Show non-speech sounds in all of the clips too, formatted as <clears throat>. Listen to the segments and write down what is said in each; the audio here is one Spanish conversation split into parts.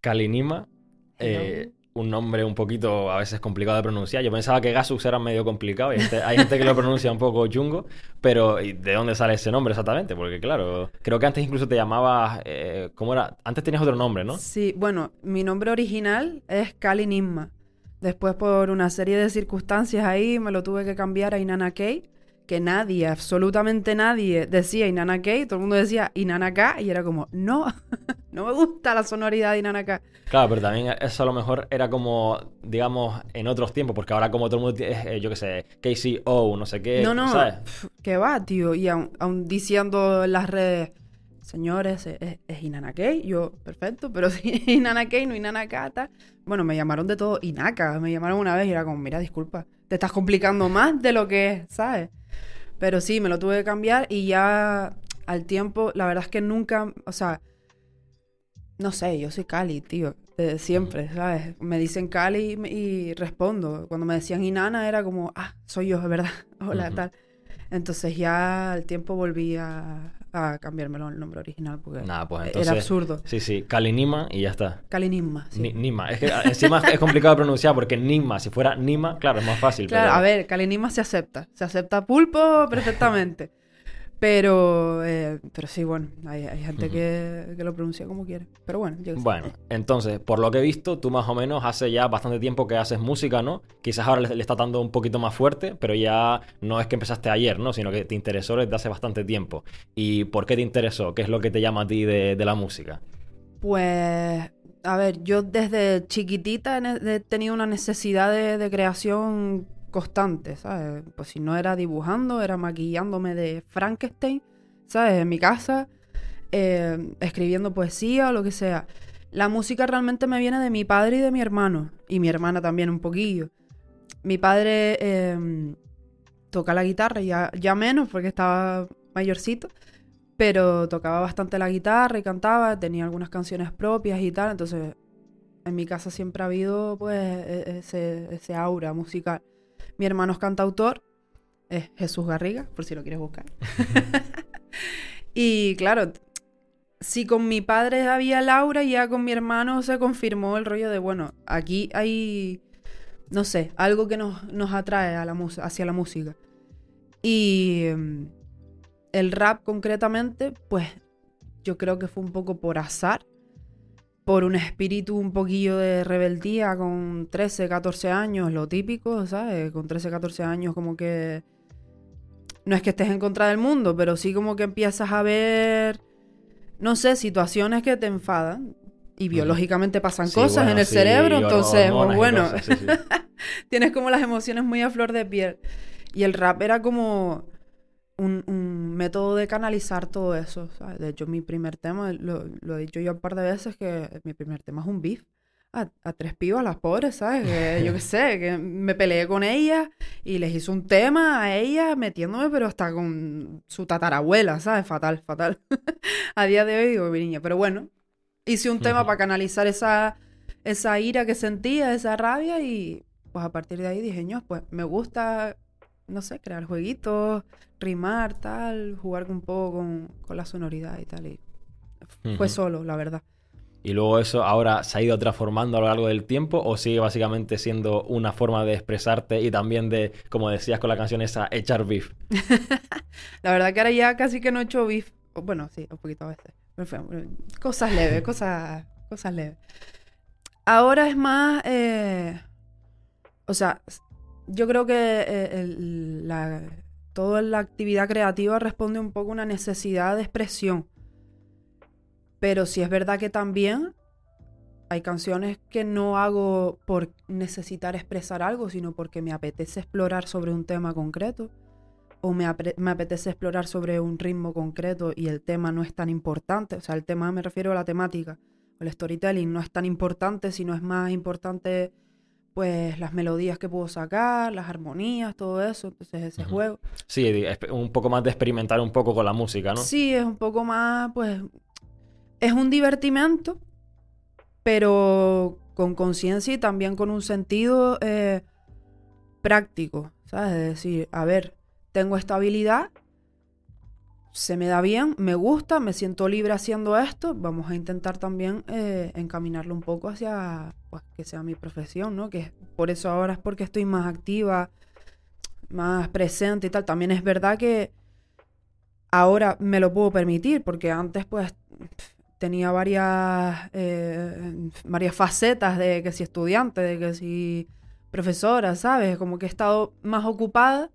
Kalinima, eh, un nombre un poquito a veces complicado de pronunciar. Yo pensaba que Gasux era medio complicado. y hay gente que lo pronuncia un poco chungo. Pero ¿y ¿de dónde sale ese nombre exactamente? Porque claro, creo que antes incluso te llamabas... Eh, ¿Cómo era? Antes tenías otro nombre, ¿no? Sí, bueno, mi nombre original es Kalinima. Después por una serie de circunstancias ahí me lo tuve que cambiar a Inanna Kay que nadie, absolutamente nadie decía Inanna K, todo el mundo decía Inanna K y era como, no, <laughs> no me gusta la sonoridad de Inanna K. Claro, pero también eso a lo mejor era como, digamos, en otros tiempos, porque ahora como todo el mundo es, eh, yo qué sé, KCO, no sé qué, no, no, ¿sabes? Que va, tío, y aún, diciendo en las redes, señores, es, es Inanna K, yo, perfecto, <laughs> pero si Inanna K, no Inanna K, tal. Bueno, me llamaron de todo Inaka, me llamaron una vez y era como, mira, disculpa, te estás complicando más de lo que es, ¿sabes? Pero sí, me lo tuve que cambiar y ya al tiempo, la verdad es que nunca, o sea, no sé, yo soy Cali, tío, siempre, ¿sabes? Me dicen Cali y, respondo. Cuando me decían Inana era como, ah, soy yo, ¿verdad? <laughs> Hola, tal. Entonces ya al tiempo volví a, a cambiármelo el nombre original porque pues era absurdo. Sí, sí, Kalinima y ya está. Kalinima, sí. Nima. Es que encima es complicado de pronunciar porque Nima, si fuera Nima, claro, es más fácil. Claro, a ver, Kalinima se acepta. Se acepta pulpo perfectamente. Pero, eh, pero sí, bueno, hay, gente que, lo pronuncia como quiere. Pero bueno, Bueno, entonces, por lo que he visto, tú más o menos hace ya bastante tiempo que haces música, ¿no? Quizás ahora le, está dando un poquito más fuerte, pero ya no es que empezaste ayer, ¿no? Sino que te interesó desde hace bastante tiempo. ¿Y por qué te interesó? ¿Qué es lo que te llama a ti de, la música? Pues, a ver, yo desde chiquitita he tenido una necesidad de, de creación constante, ¿sabes? Pues si no era dibujando, era maquillándome de Frankenstein, ¿sabes? En mi casa, eh, escribiendo poesía o lo que sea. La música realmente me viene de mi padre y de mi hermano, y mi hermana también un poquillo. Mi padre em, toca la guitarra, ya, menos porque estaba mayorcito, pero tocaba bastante la guitarra y cantaba, tenía algunas canciones propias y tal, entonces en mi casa siempre ha habido pues e-, ese, ese aura musical. Mi hermano es cantautor, es Jesús Garriga, por si lo quieres buscar. <laughs> y claro, si con mi padre había Laura, ya con mi hermano se confirmó el rollo de, bueno, aquí hay, no sé, algo que nos, nos atrae a la hacia la música. Y em, el rap concretamente, pues yo creo que fue un poco por azar por un espíritu un poquillo de rebeldía con 13, 14 años, lo típico, ¿sabes? Con 13, 14 años como que... No es que estés en contra del mundo, pero sí como que empiezas a ver, no sé, situaciones que te enfadan. Y biológicamente pasan cosas en el cerebro, entonces, pues bueno, <laughs> tienes como las emociones muy a flor de piel. Y el rap era como un, método de canalizar todo eso. De hecho, mi primer tema, lo, he dicho yo un par de veces, que mi primer tema es un beef. A, tres pibas, las pobres, ¿sabes? Que, <laughs> yo qué sé, que me peleé con ellas y les hice un tema a ellas metiéndome, pero hasta con su tatarabuela, ¿sabes? Fatal, fatal. <laughs> a día de hoy digo, mi niña, pero bueno, hice un tema para canalizar esa, esa ira que sentía, esa rabia y pues a partir de ahí dije, no, pues me gusta no sé, crear jueguitos, rimar, tal, jugar un poco con, la sonoridad y tal. Y fue solo, la verdad. ¿Y luego eso ahora se ha ido transformando a lo largo del tiempo o sigue básicamente siendo una forma de expresarte y también de, como decías con la canción esa, echar beef? <laughs> la verdad que ahora ya casi que no he hecho beef. Bueno, sí, un poquito a veces. Cosas leves, cosas, cosas leves. Ahora es más... Eh, o sea, yo creo que eh, toda la actividad creativa responde un poco a una necesidad de expresión. Pero sí es verdad que también hay canciones que no hago por necesitar expresar algo, sino porque me apetece explorar sobre un tema concreto o me, me, apetece explorar sobre un ritmo concreto y el tema no es tan importante. O sea, el tema me refiero a la temática. El storytelling no es tan importante, sino es más importante pues las melodías que puedo sacar, las armonías, todo eso, entonces ese juego. Sí, un poco más de experimentar un poco con la música, ¿no? Sí, es un poco más, pues, es un divertimento, pero con conciencia y también con un sentido eh, práctico, ¿sabes? Es decir, a ver, tengo esta habilidad, se me da bien, me gusta, me siento libre haciendo esto, vamos a intentar también eh, encaminarlo un poco hacia pues, que sea mi profesión, ¿no? Que por eso ahora es porque estoy más activa, más presente y tal. También es verdad que ahora me lo puedo permitir, porque antes pues tenía varias, eh, varias facetas de que si estudiante, de que si profesora, ¿sabes? Como que he estado más ocupada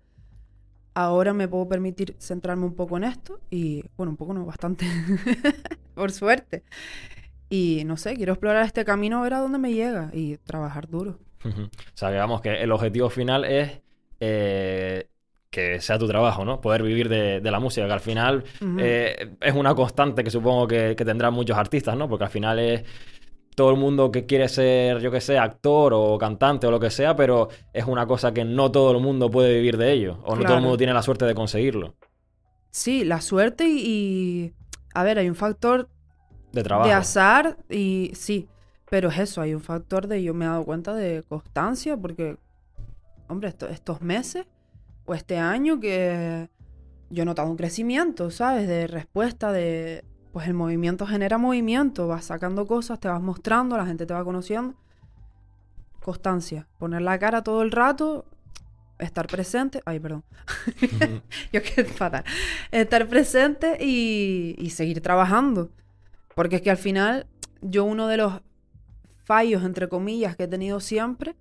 ahora me puedo permitir centrarme un poco en esto y, bueno, un poco no, bastante, <laughs> por suerte. Y no sé, quiero explorar este camino, ver a dónde me llega y trabajar duro. o sea, digamos que el objetivo final es eh, que sea tu trabajo, ¿no? Poder vivir de, la música, que al final eh, es una constante que supongo que, que tendrán muchos artistas, ¿no? Porque al final es todo el mundo que quiere ser, yo que sé, actor o cantante o lo que sea, pero es una cosa que no todo el mundo puede vivir de ello, o no todo el mundo tiene la suerte de conseguirlo. Sí, la suerte y, a ver, hay un factor de trabajo. De azar y sí, pero es eso, hay un factor de, yo me he dado cuenta de constancia, porque, hombre, estos meses o este año que yo he notado un crecimiento, ¿sabes? De respuesta, de pues el movimiento genera movimiento, vas sacando cosas, te vas mostrando, la gente te va conociendo. Constancia, poner la cara todo el rato, estar presente, ay, perdón, <laughs> yo qué fatal, estar presente y, y seguir trabajando. Porque es que al final, yo uno de los fallos, entre comillas, que he tenido siempre,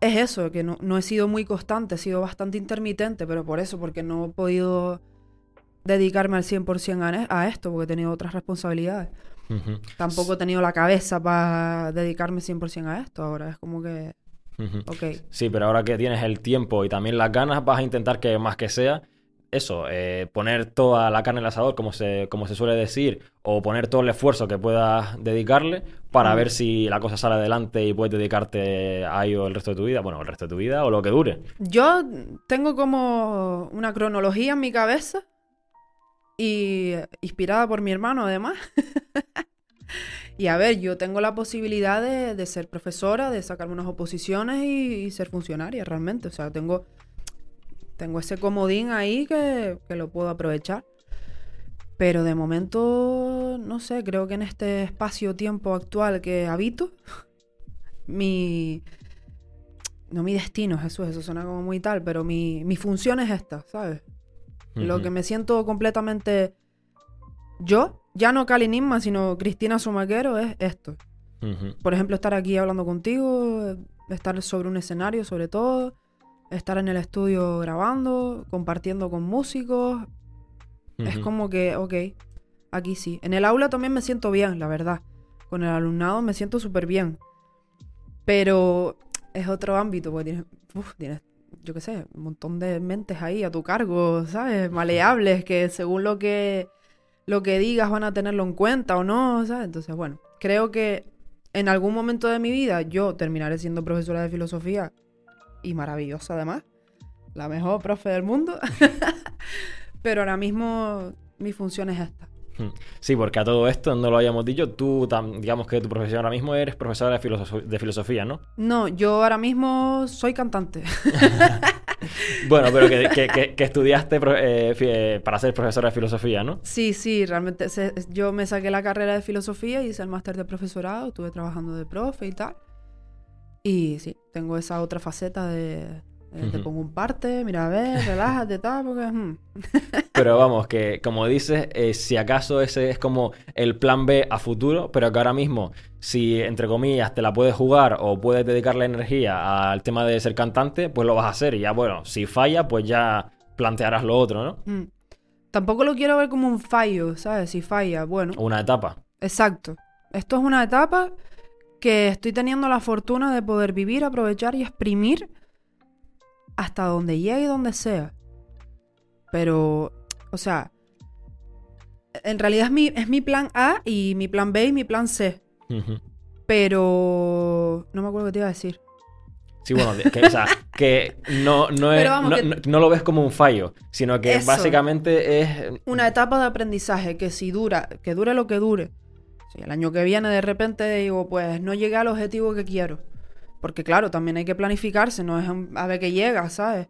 es eso, que no, no, he sido muy constante, he sido bastante intermitente, pero por eso, porque no he podido dedicarme al 100% a, esto, porque he tenido otras responsabilidades. Tampoco he tenido la cabeza para dedicarme 100% a esto ahora. Es como que... Sí, pero ahora que tienes el tiempo y también las ganas, vas a intentar que más que sea eso, eh, poner toda la carne en el asador, como se, como se suele decir, o poner todo el esfuerzo que puedas dedicarle para ver si la cosa sale adelante y puedes dedicarte a ello el resto de tu vida, bueno, el resto de tu vida o lo que dure. Yo tengo como una cronología en mi cabeza y inspirada por mi hermano además. <laughs> y a ver, yo tengo la posibilidad de, ser profesora, de sacarme unas oposiciones y, ser funcionaria realmente. O sea, tengo, tengo ese comodín ahí que, lo puedo aprovechar. Pero de momento, no sé, creo que en este espacio-tiempo actual que habito, <laughs> mi... No mi destino, Jesús, eso suena como muy tal, pero mi, mi función es esta, ¿sabes? Lo que me siento completamente yo, ya no Cali Nisma, sino Cristina Sumaquero, es esto. Por ejemplo, estar aquí hablando contigo, estar sobre un escenario sobre todo, estar en el estudio grabando, compartiendo con músicos. Es como que, ok, aquí sí. En el aula también me siento bien, la verdad. Con el alumnado me siento súper bien. Pero es otro ámbito, porque tienes yo qué sé, un montón de mentes ahí a tu cargo, ¿sabes? Maleables que según lo que lo que digas van a tenerlo en cuenta o no, ¿sabes? Entonces, bueno, creo que en algún momento de mi vida yo terminaré siendo profesora de filosofía y maravillosa además, la mejor profe del mundo. <laughs> Pero ahora mismo mi función es esta. Hmm. Sí, porque a todo esto no lo habíamos dicho. Tú, digamos que tu profesión ahora mismo eres profesora de, filosofía, ¿no? No, yo ahora mismo soy cantante. <laughs> bueno, pero que, estudiaste eh, eh, para ser profesora de filosofía, ¿no? Sí, sí, realmente yo me saqué la carrera de filosofía, hice el máster de profesorado, estuve trabajando de profe y tal. Y sí, tengo esa otra faceta de, eh, te pongo un parte, mira, a ver, relájate, tal, porque... Hmm. <laughs> pero vamos, que como dices, eh, si acaso ese es como el plan B a futuro, pero que ahora mismo, si entre comillas te la puedes jugar o puedes dedicar la energía al tema de ser cantante, pues lo vas a hacer. Y ya, bueno, si falla, pues ya plantearás lo otro, ¿no? Hmm. Tampoco lo quiero ver como un fallo, ¿sabes? Si falla, bueno. Una etapa. Exacto. Esto es una etapa que estoy teniendo la fortuna de poder vivir, aprovechar y exprimir hasta donde llegue y donde sea. Pero, o sea, en realidad es mi, es mi plan A y mi plan B y mi plan C. Pero no me acuerdo qué te iba a decir. Sí, bueno, que, o sea, que no, no, <laughs> es, no, lo ves como un fallo, sino que básicamente es... Una etapa de aprendizaje que si dura, que dure lo que dure. Si el año que viene de repente digo, pues no llegué al objetivo que quiero. Porque claro, también hay que planificarse, no es a ver qué llega, ¿sabes?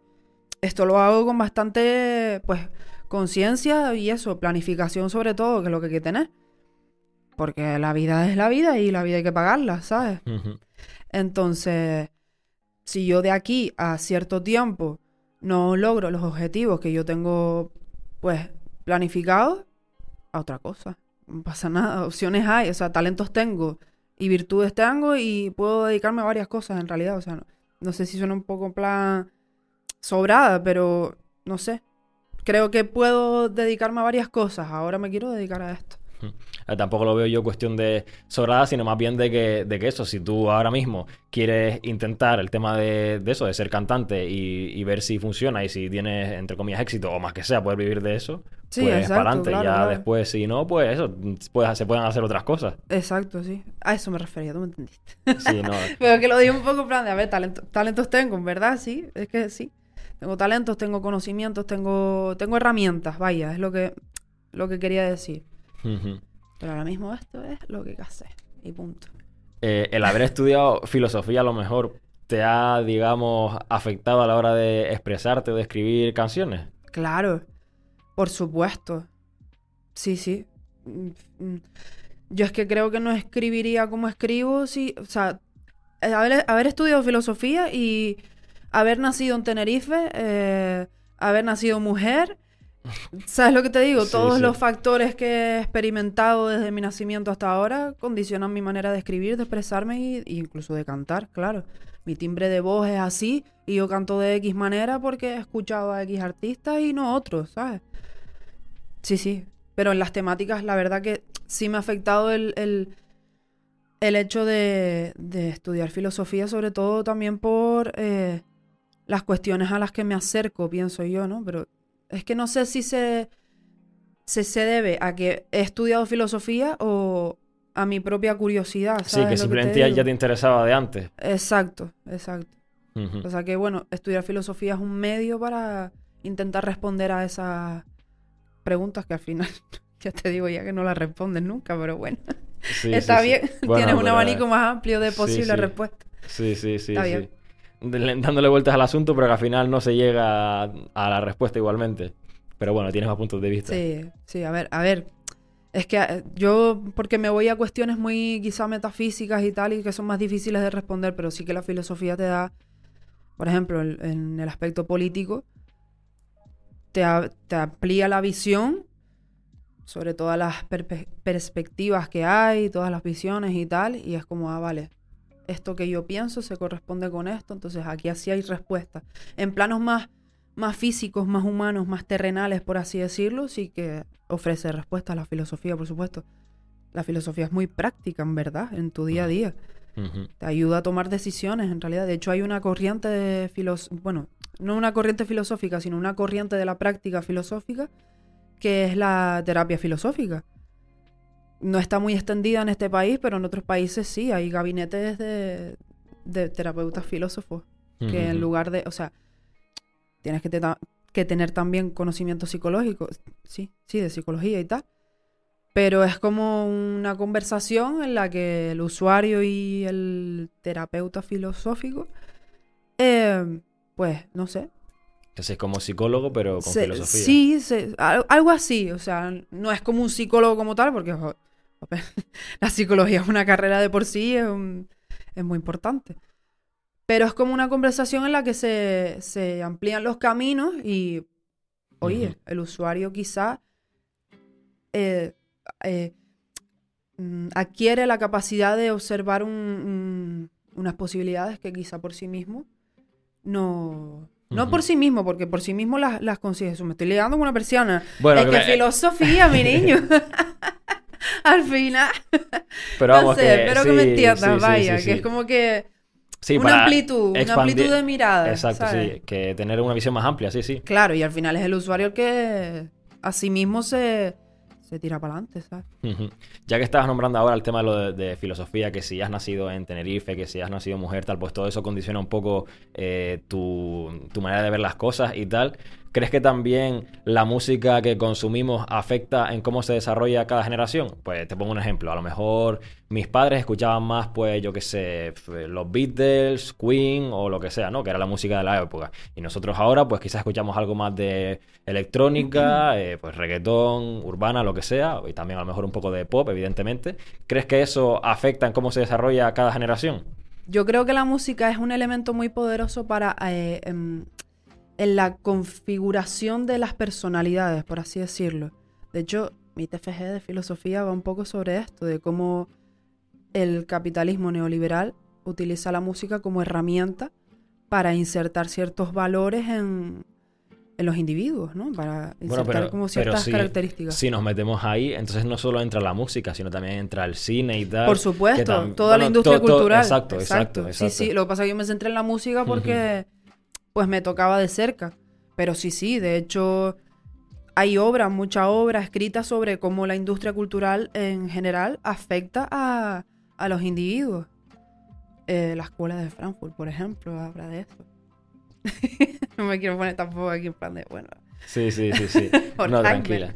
Esto lo hago con bastante, pues, conciencia y eso, planificación sobre todo, que es lo que hay que tener. Porque la vida es la vida y la vida hay que pagarla, ¿sabes? Entonces, si yo de aquí a cierto tiempo no logro los objetivos que yo tengo, pues, planificados, a otra cosa. No pasa nada. Opciones hay, o sea, talentos tengo y virtudes tengo y puedo dedicarme a varias cosas en realidad. O sea, no, no sé si suena un poco plan sobrada, pero no sé. Creo que puedo dedicarme a varias cosas. Ahora me quiero dedicar a esto. Eh, Tampoco lo veo yo cuestión de sobrada, sino más bien de que, de que eso, si tú ahora mismo quieres intentar el tema de, de eso, de ser cantante y, y ver si funciona y si tienes, entre comillas, éxito o más que sea, poder vivir de eso, Sí, pues exacto, para adelante. claro, ya claro. después, si no, pues eso, pues, se pueden hacer otras cosas. Exacto, sí. A eso me refería, tú me entendiste. Sí, no. <laughs> Pero que lo digo un poco en plan de, a ver, talento- talentos tengo, en verdad, sí. Es que sí. Tengo talentos, tengo conocimientos, tengo, tengo herramientas, vaya, es lo que, lo que quería decir. Pero ahora mismo esto es lo que hacer. Y punto. Eh, el haber estudiado filosofía a lo mejor te ha, digamos, afectado a la hora de expresarte o de escribir canciones. Claro, por supuesto. Sí, sí. Mm, mm. Yo es que creo que no escribiría como escribo si, o sea, eh, haber, haber estudiado filosofía y haber nacido en Tenerife, eh, haber nacido mujer, ¿sabes lo que te digo? Sí, Todos sí. los factores que he experimentado desde mi nacimiento hasta ahora condicionan mi manera de escribir, de expresarme y, y incluso de cantar, claro. Mi timbre de voz es así y yo canto de X manera porque he escuchado a X artistas y no otros, ¿sabes? Sí, sí. Pero en las temáticas, la verdad que sí me ha afectado el, el, el hecho de, de estudiar filosofía, sobre todo también por eh, las cuestiones a las que me acerco, pienso yo, ¿no? Pero es que no sé si se, se, se debe a que he estudiado filosofía o a mi propia curiosidad, ¿sabes? Sí, que simplemente ya, te interesaba de antes. Exacto, exacto. O sea que, bueno, estudiar filosofía es un medio para intentar responder a esas preguntas que al final, <laughs> ya te digo ya que no las respondes nunca, pero bueno, Sí, <laughs> está sí, sí. bien. Bueno, Tienes un abanico más amplio de posibles respuestas. Sí, sí, sí, Está sí. bien. Dándole vueltas al asunto, pero que al final no se llega a, la respuesta igualmente. Pero bueno, tienes más puntos de vista. Sí, sí, a ver, a ver. Es que eh, yo, porque me voy a cuestiones muy quizá metafísicas y tal, y que son más difíciles de responder, pero sí que la filosofía te da, por ejemplo, en el aspecto político, te, te amplía la visión sobre todas las perspectivas que hay, todas las visiones y tal, y es como, ah, vale, esto que yo pienso se corresponde con esto, entonces aquí así hay respuesta. En planos más, más físicos, más humanos, más terrenales, por así decirlo, sí que ofrece respuesta a la filosofía, por supuesto. La filosofía es muy práctica, en verdad, en tu día a día. Te ayuda a tomar decisiones, en realidad. De hecho, hay una corriente de filos... Bueno, no una corriente filosófica, sino una corriente de la práctica filosófica, que es la terapia filosófica. No está muy extendida en este país, pero en otros países sí. Hay gabinetes de, de terapeutas filósofos que en lugar de... O sea, tienes que, te- que tener también conocimientos psicológicos. Sí, sí, de psicología y tal. Pero es como una conversación en la que el usuario y el terapeuta filosófico, eh, pues, no sé. Sí, es como psicólogo, pero con se- filosofía. sí, se- algo así. O sea, no es como un psicólogo como tal, porque <laughs> la psicología es una carrera de por sí, es, un- es muy importante. Pero es como una conversación en la que se, se amplían los caminos y, oye, el usuario quizá eh, eh, mm, adquiere la capacidad de observar un- un- unas posibilidades que quizá por sí mismo no... No por sí mismo, porque por sí mismo las, las consigue. Eso, Me estoy liando con una persiana. Bueno, es que que me- filosofía, mi <laughs> niño. <laughs> <laughs> Al final. Pero no vamos, sé, que espero que me entiendas, sí, vaya. sí, Que es como que Sí, una amplitud, una amplitud de mirada. Exacto, ¿sabes? sí. Que tener una visión más amplia, sí, sí. Claro, y al final es el usuario el que a sí mismo se, se tira para adelante, ¿sabes? Ya que estabas nombrando ahora el tema de lo de, de filosofía, que si has nacido en Tenerife, que si has nacido mujer, tal, pues todo eso condiciona un poco eh, tu, tu manera de ver las cosas y tal. ¿Crees que también la música que consumimos afecta en cómo se desarrolla cada generación? Pues te pongo un ejemplo. A lo mejor mis padres escuchaban más, pues, yo qué sé, los Beatles, Queen o lo que sea, ¿no? Que era la música de la época. Y nosotros ahora, pues, quizás escuchamos algo más de electrónica, <clears throat> eh, pues, reggaetón, urbana, lo que sea. Y también a lo mejor un poco de pop, evidentemente. ¿Crees que eso afecta en cómo se desarrolla cada generación? Yo creo que la música es un elemento muy poderoso para eh, em, en la configuración de las personalidades, por así decirlo. De hecho, mi TFG de filosofía va un poco sobre esto, de cómo el capitalismo neoliberal utiliza la música como herramienta para insertar ciertos valores en, en los individuos, ¿no? Para insertar como ciertas características. Si nos metemos ahí, entonces no solo entra la música, sino también entra el cine y tal. Por supuesto, toda la industria cultural. exacto, exacto, Sí, sí, lo que pasa es que yo me centré en la música porque pues me tocaba de cerca. Pero sí, sí, de hecho hay obra, mucha obra escrita sobre cómo la industria cultural en general afecta a, a los individuos. Eh, la escuela de Frankfurt, por ejemplo, habla de eso. <laughs> no me quiero poner tampoco aquí en plan de, bueno. Sí, sí, sí, sí. <laughs> no, tranquila.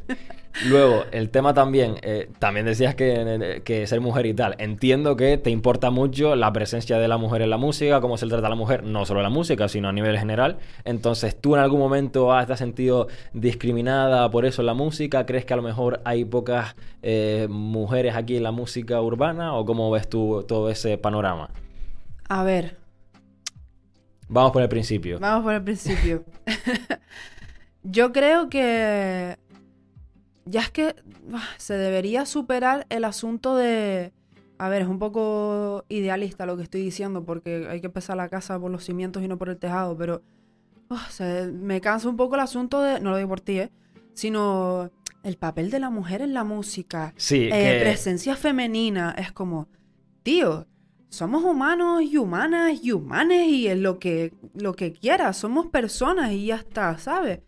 Luego, el tema también, eh, también decías que, que, ser mujer y tal. Entiendo que te importa mucho la presencia de la mujer en la música, cómo se trata a la mujer, no solo en la música, sino a nivel general. Entonces, ¿tú en algún momento has sentido discriminada por eso en la música? ¿Crees que a lo mejor hay pocas eh, mujeres aquí en la música urbana? ¿O cómo ves tú todo ese panorama? A ver, Vamos por el principio. Vamos por el principio. <laughs> Yo creo que ya es que ah, se debería superar el asunto de... A ver, es un poco idealista lo que estoy diciendo porque hay que empezar la casa por los cimientos y no por el tejado, pero ah, me cansa un poco el asunto de... No lo digo por ti, ¿eh? Sino el papel de la mujer en la música. Sí. Eh, Presencia femenina. Es como, tío, somos humanos y humanas y humanes y es lo que, lo que quieras, somos personas y ya está, ¿sabes?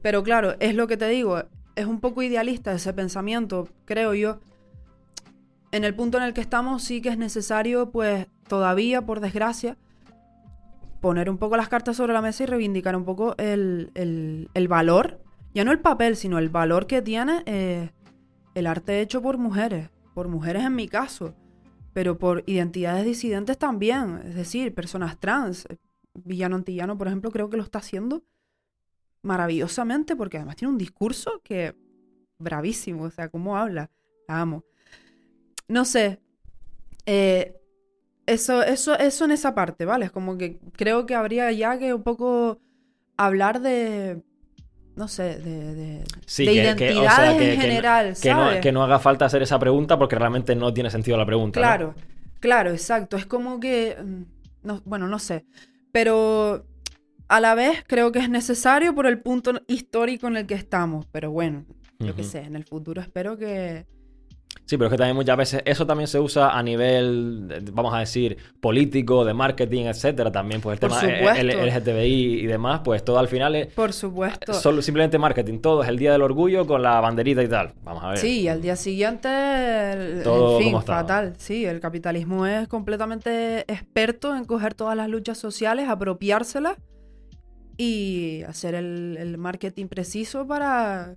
Pero claro, es lo que te digo, es un poco idealista ese pensamiento, creo yo. En el punto en el que estamos sí que es necesario, pues todavía, por desgracia, poner un poco las cartas sobre la mesa y reivindicar un poco el, el, valor, ya no el papel, sino el valor que tiene eh, el arte hecho por mujeres, por mujeres en mi caso pero por identidades disidentes también, es decir, personas trans. Villano Antillano, por ejemplo, creo que lo está haciendo maravillosamente porque además tiene un discurso que bravísimo, o sea, cómo habla, la amo. No sé, eh, eso, eso, eso en esa parte, ¿vale? Es como que creo que habría ya que un poco hablar de no sé, de, de, identidades en general, que, No, haga falta hacer esa pregunta porque realmente no tiene sentido la pregunta. Claro, claro, exacto. Es como que, mm, bueno, no sé, pero a la vez creo que es necesario por el punto histórico en el que estamos. Pero bueno, yo qué sé, en el futuro espero que, Sí, pero es que también muchas veces eso también se usa a nivel, vamos a decir, político, de marketing, etcétera. También, pues el tema LGTBI y demás, pues todo al final es. Por supuesto. Solo simplemente marketing. Todo es el día del orgullo con la banderita y tal. Vamos a ver. Sí, al día siguiente. todo en fin, fatal. Sí, el capitalismo es completamente experto en coger todas las luchas sociales, apropiárselas y hacer el marketing preciso para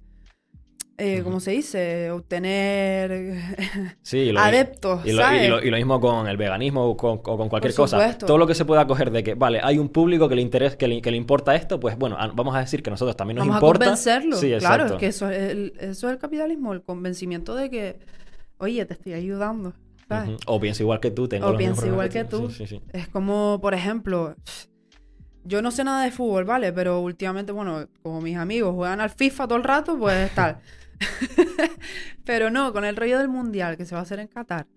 eh, ¿cómo se dice? Obtener <laughs> adeptos. Y lo, Y, lo, mismo con el veganismo o con, cualquier cosa. Todo lo que se pueda coger de que, vale, hay un público que le interesa, que le, importa esto, pues bueno, vamos a decir que nosotros también nos importa. Vamos a convencerlo. Sí, claro, es que eso es, el, eso es el capitalismo, el convencimiento de que, oye, te estoy ayudando. O pienso igual que tú, tengo O pienso igual que tú. es como, por ejemplo, yo no sé nada de fútbol, ¿vale? Pero últimamente, bueno, como mis amigos juegan al FIFA todo el rato, pues tal. <laughs> Pero no, con el rollo del mundial que se va a hacer en Qatar.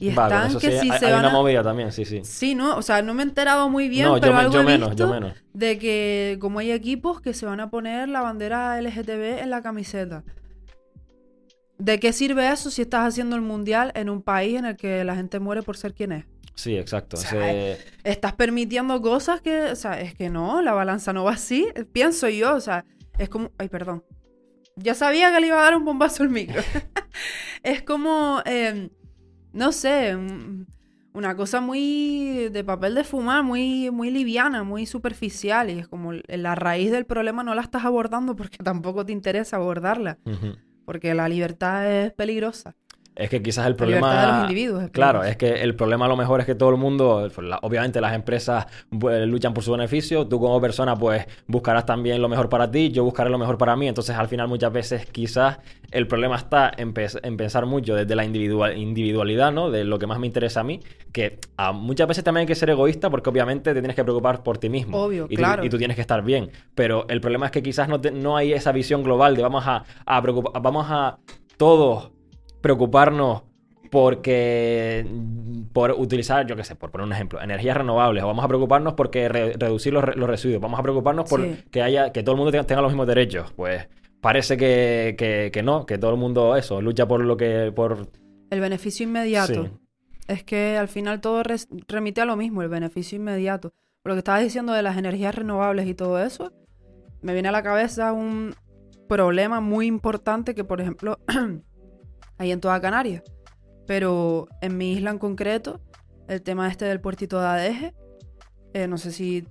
Y están que si se hay una movida también, sí, sí. Sí, ¿no? O sea, no me he enterado muy bien, pero algo menos, yo menos. de que como hay equipos que se van a poner la bandera LGTB en la camiseta. ¿De qué sirve eso si estás haciendo el mundial en un país en el que la gente muere por ser quien es? Sí, exacto. Estás permitiendo cosas que, o sea, es que no, la balanza no va así, pienso yo, o sea, es como, ay, perdón, ya sabía que le iba a dar un bombazo al micro. <laughs> es como, em, no sé, una cosa muy de papel de fumar, muy, muy liviana, muy superficial. Y es como la raíz del problema no la estás abordando porque <laughs> tampoco te interesa abordarla. Porque la libertad es peligrosa. Es que quizás el problema. de los individuos. claro, es que el problema a lo mejor es que todo el mundo, pues, obviamente las empresas pues, luchan por su beneficio, tú como persona pues buscarás también lo mejor para ti, yo buscaré lo mejor para mí, entonces al final muchas veces quizás el problema está en, pensar mucho desde la individualidad, ¿no? De lo que más me interesa a mí, que muchas veces también hay que ser egoísta porque obviamente te tienes que preocupar por ti mismo. Obvio, y claro. Tú, y tú tienes que estar bien, pero el problema es que quizás no, no hay esa visión global de vamos a, a preocupar, vamos a todos preocuparnos porque por utilizar, yo qué sé, por poner un ejemplo, energías renovables, o vamos a preocuparnos porque reducir los, residuos, vamos a preocuparnos por que haya, que todo el mundo tenga, los mismos derechos. Pues parece que, que, no, que todo el mundo eso, lucha por lo que, por el beneficio inmediato. Es que al final todo remite a lo mismo, el beneficio inmediato. lo que estabas diciendo de las energías renovables y todo eso, me viene a la cabeza un problema muy importante que, por ejemplo, <clears throat> hay en toda Canarias. Pero en mi isla en concreto, el tema este del puertito de Adeje, eh, no sé si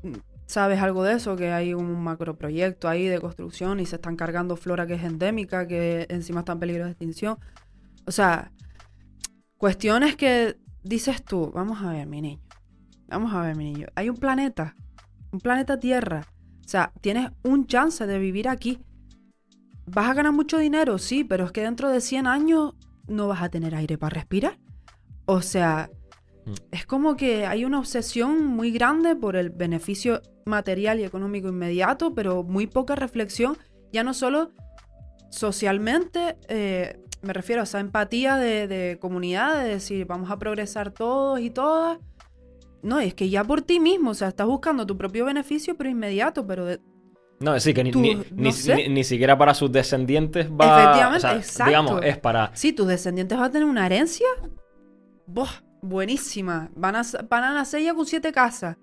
sabes algo de eso, que hay un macroproyecto ahí de construcción y se están cargando flora que es endémica, que encima está en peligro de extinción. O sea, cuestiones que dices tú, vamos a ver, mi niño, vamos a ver, mi niño, hay un planeta, un planeta Tierra. O sea, tienes un chance de vivir aquí. ¿Vas a ganar mucho dinero? Sí, pero es que dentro de 100 años no vas a tener aire para respirar. O sea, mm. es como que hay una obsesión muy grande por el beneficio material y económico inmediato, pero muy poca reflexión, ya no solo socialmente, eh, me refiero a esa empatía de, comunidad, de decir, vamos a progresar todos y todas. No, es que ya por ti mismo, o sea, estás buscando tu propio beneficio, pero inmediato, pero de, no, sí, que ni, ni, siquiera para sus descendientes va... Efectivamente, exacto. Digamos, es para... Sí, tus descendientes van a tener una herencia. Boh, buenísima. Van a, van a nacer ya con siete casas.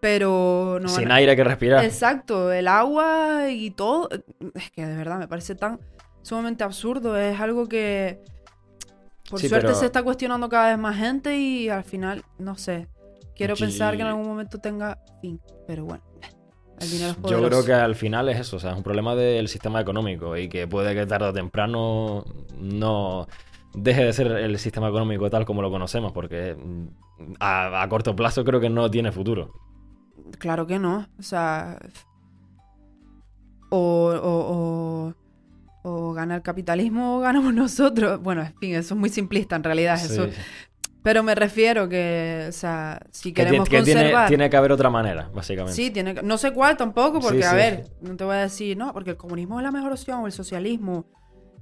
Pero no Sin aire que respirar. Exacto, el agua y todo. Es que de verdad me parece tan sumamente absurdo. Es algo que... Por suerte se está cuestionando cada vez más gente y al final, no sé. Quiero pensar que en algún momento tenga fin. Pero bueno. Yo creo que al final es eso, o sea, es un problema del sistema económico y que puede que tarde o temprano no deje de ser el sistema económico tal como lo conocemos, porque a, corto plazo creo que no tiene futuro. Claro que no, o sea, o, o, gana el capitalismo o ganamos <laughs> nosotros. Bueno, en fin, eso es muy simplista en realidad. eso, pero me refiero que, o sea, si queremos que conservar... Tiene, que haber otra manera, básicamente. Sí, tiene que... No sé cuál tampoco, porque, a ver, no te voy a decir, no, porque el comunismo es la mejor opción, o el socialismo.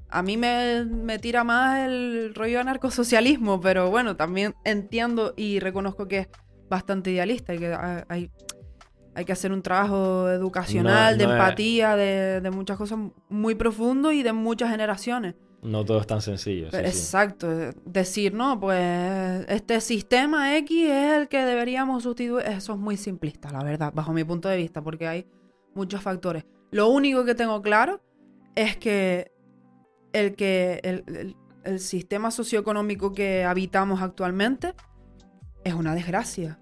A mí me, me tira más el rollo anarcosocialismo, pero bueno, también entiendo y reconozco que es bastante idealista y que hay, hay que hacer un trabajo educacional, de empatía, de, de muchas cosas muy profundo y de muchas generaciones. No todo es tan sencillo. Exacto. Decir, no, pues este sistema X es el que deberíamos sustituir. Eso es muy simplista, la verdad, bajo mi punto de vista, porque hay muchos factores. Lo único que tengo claro es que el, que el, el sistema socioeconómico que habitamos actualmente es una desgracia.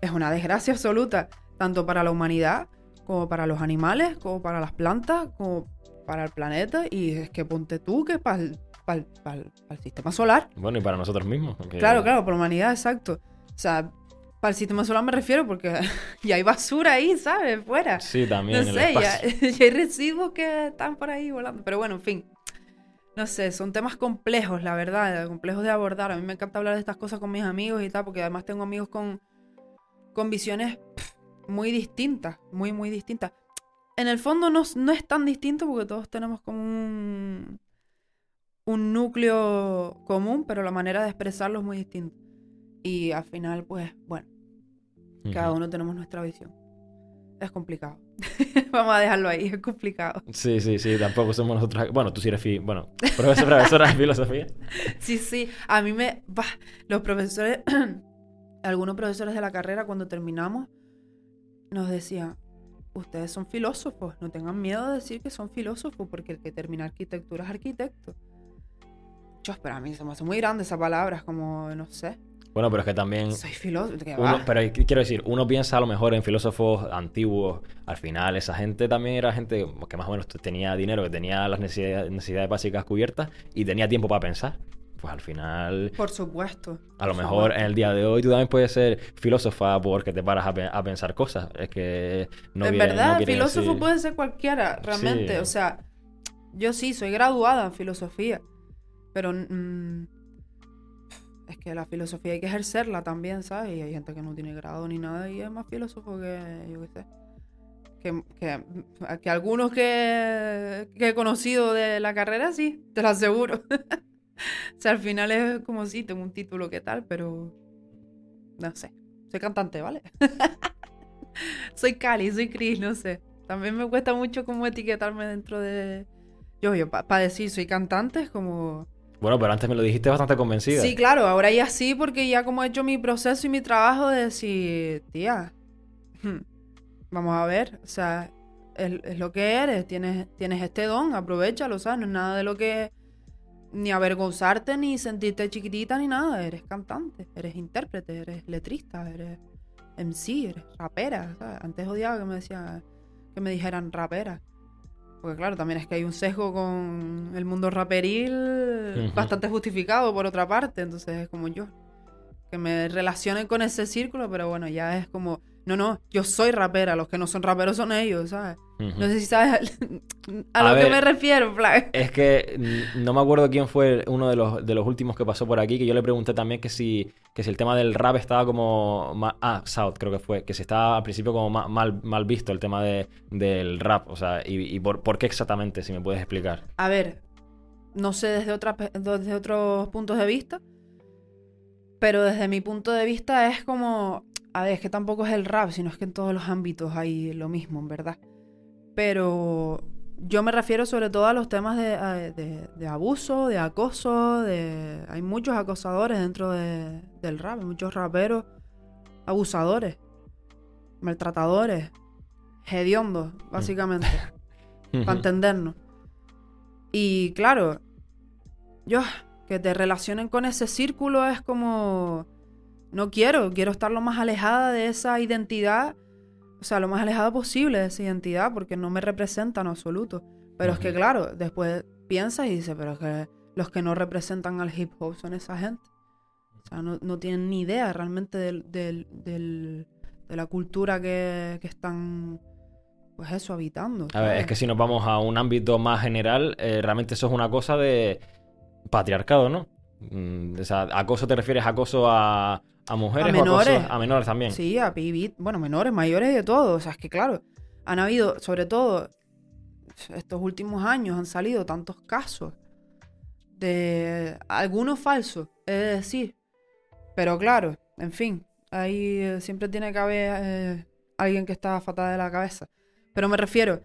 Es una desgracia absoluta, tanto para la humanidad, como para los animales, como para las plantas, como para el planeta y es que ponte tú que para el, sistema solar. Bueno, y para nosotros mismos. Claro, claro, para la humanidad, exacto. O sea, para el sistema solar me refiero porque <laughs> ya hay basura ahí, ¿sabes? Fuera. Sí, también. No sé, <laughs> ya, hay residuos que están por ahí volando. Pero bueno, en fin. No sé, son temas complejos, la verdad, complejos de abordar. A mí me encanta hablar de estas cosas con mis amigos y tal, porque además tengo amigos con, con visiones muy distintas, muy, muy distintas en el fondo no, es tan distinto porque todos tenemos como un, un núcleo común, pero la manera de expresarlo es muy distinta. Y al final, pues, bueno, cada uno tenemos nuestra visión. Es complicado. <laughs> Vamos a dejarlo ahí, es complicado. Sí, sí, sí, tampoco somos nosotros. Bueno, tú sí eres, bueno, profesora de filosofía. <laughs> Sí, sí, a mí me. los profesores, <clears throat> algunos profesores de la carrera, cuando terminamos, nos decían: ustedes son filósofos, no tengan miedo de decir que son filósofos, porque el que termina arquitectura es arquitecto. Chos, pero a mí se me hace muy grande esa palabra, es como, no sé. Bueno, pero es que también... Soy filósofo. pero quiero decir, uno piensa a lo mejor en filósofos antiguos. Al final, esa gente también era gente que más o menos tenía dinero, que tenía las necesidades, necesidades básicas cubiertas y tenía tiempo para pensar. Pues al final, Por supuesto. a lo por mejor supuesto. en el día de hoy tú también puedes ser filósofa porque te paras a, pe- a pensar cosas. Es que no en quiere- verdad, no filósofo decir- puede ser cualquiera, realmente. Sí. O sea, yo sí, soy graduada en filosofía. Pero mm, es que la filosofía hay que ejercerla también, ¿sabes? Y hay gente que no tiene grado ni nada y es más filósofo que, yo qué sé. Que, que, que algunos que, que he conocido de la carrera, sí, te lo aseguro. <laughs> <laughs> o sea, al final es como si tengo un título que tal, pero no sé. Soy cantante, ¿vale? <laughs> soy Cali, soy Chris, no sé. También me cuesta mucho como etiquetarme dentro de... Yo, yo, para decir soy cantante es como... Bueno, pero antes me lo dijiste bastante convencida. Sí, claro, ahora ya sí, porque ya como he hecho mi proceso y mi trabajo de decir, tía, hmm, vamos a ver, o sea, es, es lo que eres, tienes, tienes este don, aprovechalo, ¿sabes? No es nada de lo que ni avergonzarte, ni sentirte chiquitita, ni nada, eres cantante, eres intérprete, eres letrista, eres MC, eres rapera, ¿sabes? Antes odiaba que me decían, que me dijeran rapera. Porque claro, también es que hay un sesgo con el mundo raperil bastante justificado por otra parte, entonces es como yo. Que me relacionen con ese círculo, pero bueno, ya es como, no, no, yo soy rapera, los que no son raperos son ellos, ¿sabes? No sé si sabes a, <laughs> A lo que me refiero, plan. Es que no me acuerdo quién fue uno de los, de los últimos que pasó por aquí, que yo le pregunté también que si, que si el tema del rap estaba como... ma- ah, South creo que fue, que si estaba al principio como ma- mal, mal visto el tema de, del rap, o sea, y, y por, por qué exactamente, si me puedes explicar. A ver, no sé desde, otra, desde otros puntos de vista, pero desde mi punto de vista es como, a ver, es que tampoco es el rap, sino es que en todos los ámbitos hay lo mismo, en verdad. Pero yo me refiero sobre todo a los temas de, a- de- de abuso, de acoso, de... Hay muchos acosadores dentro de- del rap, muchos raperos abusadores, maltratadores, hediondos, básicamente <laughs> para entendernos. Y claro, yo, que te relacionen con ese círculo es como, no quiero, quiero estar lo más alejada de esa identidad, o sea, lo más alejada posible de esa identidad, porque no me representa en absoluto. Pero es que claro, después piensas y dices, pero es que los que no representan al hip hop son esa gente. O sea, no, no tienen ni idea realmente del, del- del- de la cultura que, que están, pues eso, habitando. A ver, es que si nos vamos a un ámbito más general, eh, realmente eso es una cosa de patriarcado, ¿no? Mm, o sea, acoso te refieres a acoso a, a mujeres o menores. acoso a menores también. Sí, a pibit, bueno, menores, mayores de todo. O sea, es que claro, han habido, sobre todo estos últimos años, han salido tantos casos de algunos falsos, es decir. Pero claro, en fin, ahí eh, siempre tiene que haber eh, alguien que está fatal de la cabeza. Pero me refiero,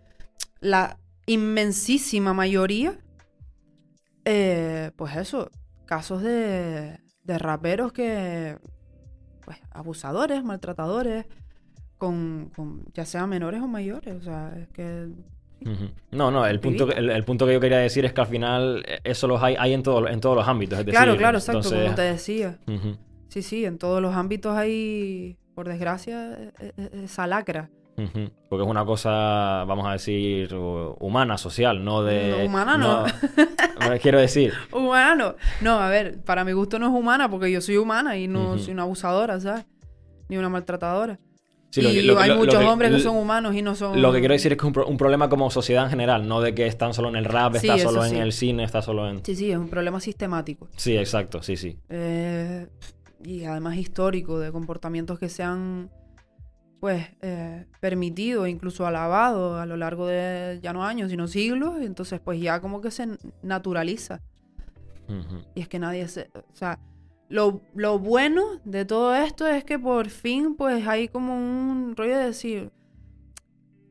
la inmensísima mayoría, eh, pues eso, casos de, de raperos que, pues, abusadores, maltratadores, con, con ya sean menores o mayores. O sea, es que. No, no, el punto, el, el punto que yo quería decir es que al final eh, eso los hay, hay en, todo- en todos los ámbitos. Es decir, claro, claro, exacto, entonces- como te decía. Sí, sí, en todos los ámbitos hay, por desgracia, e- e- esa lacra. Porque es una cosa, vamos a decir, hu- humana, social, no de... No, humana no. no- quiero decir, <laughs> Humana no. No, a ver, para mi gusto no es humana porque yo soy humana y no soy una abusadora, ¿sabes? Ni una maltratadora. sí, y lo hay lo- muchos hombres que son humanos y no son... Lo que quiero decir es que es un, pro- un problema como sociedad en general, no de que están solo en el rap, Sí, está solo en el cine, está solo en... Sí, sí, es un problema sistemático. Sí, exacto, sí, sí. Eh, y además histórico, de comportamientos que se han pues eh, permitido, incluso alabado a lo largo de ya no años, sino siglos, y entonces pues ya como que se naturaliza. Y es que nadie se... O sea, lo, lo bueno de todo esto es que por fin pues hay como un rollo de decir,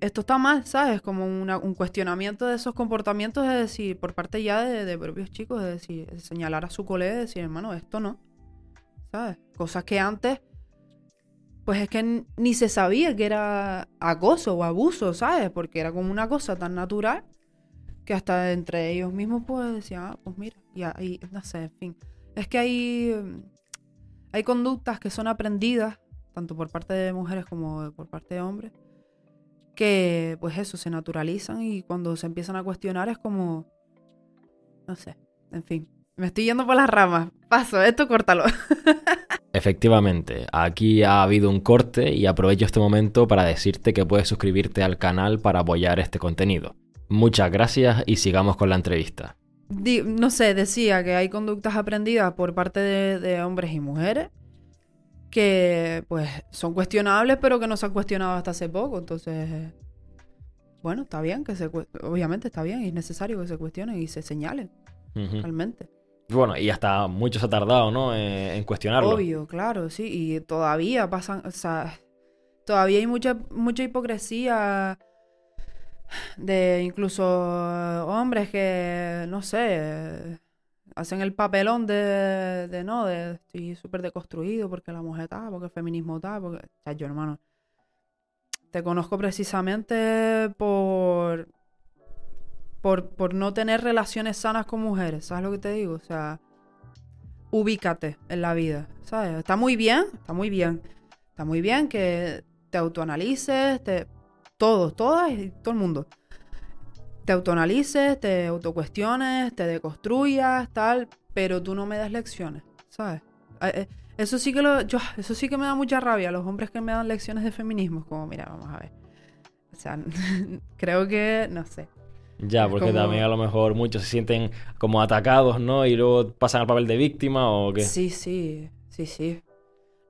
esto está mal, ¿sabes? Como una- un cuestionamiento de esos comportamientos, de decir, por parte ya de, de propios chicos, de decir, de señalar a su colega y decir, hermano, esto no, ¿sabes? Cosas que antes, pues es que ni se sabía que era acoso o abuso, ¿sabes? Porque era como una cosa tan natural que hasta entre ellos mismos pues decían, ah, pues mira, y ahí, no sé, en fin. Es que hay, mm, hay conductas que son aprendidas, tanto por parte de mujeres como por parte de hombres, que pues eso, se naturalizan y cuando se empiezan a cuestionar es como, no sé, en fin, me estoy yendo por las ramas, paso, esto córtalo. <laughs> Efectivamente, aquí ha habido un corte y aprovecho este momento para decirte que puedes suscribirte al canal para apoyar este contenido. Muchas gracias y sigamos con la entrevista. Di- no sé, decía que hay conductas aprendidas por parte de, de hombres y mujeres que pues son cuestionables pero que no se han cuestionado hasta hace poco, entonces bueno, está bien que se obviamente está bien y es necesario que se cuestionen y se señalen realmente. Bueno, y hasta mucho se ha tardado, ¿no? Eh, en cuestionarlo. Obvio, claro, sí, y todavía pasan, o sea, todavía hay mucha mucha hipocresía de incluso hombres que, no sé, hacen el papelón de, de no, de estoy súper deconstruido porque la mujer está, porque el feminismo está, porque, yo hermano, te conozco precisamente por, por, por no tener relaciones sanas con mujeres, ¿sabes lo que te digo? O sea, ubícate en la vida, ¿sabes? Está muy bien, está muy bien, está muy bien que te autoanalices, te, todos, todas y todo el mundo. Te autoanalices, te autocuestiones, te deconstruyas, tal, pero tú no me das lecciones, ¿sabes? Eh, Eso sí que lo, eso sí que me da mucha rabia, los hombres que me dan lecciones de feminismo, como, mira, vamos a ver. O sea, <laughs> creo que, no sé. Ya, porque como- también a lo mejor muchos se sienten como atacados, ¿no? Y luego pasan al papel de víctima o qué. Sí, sí, sí, sí.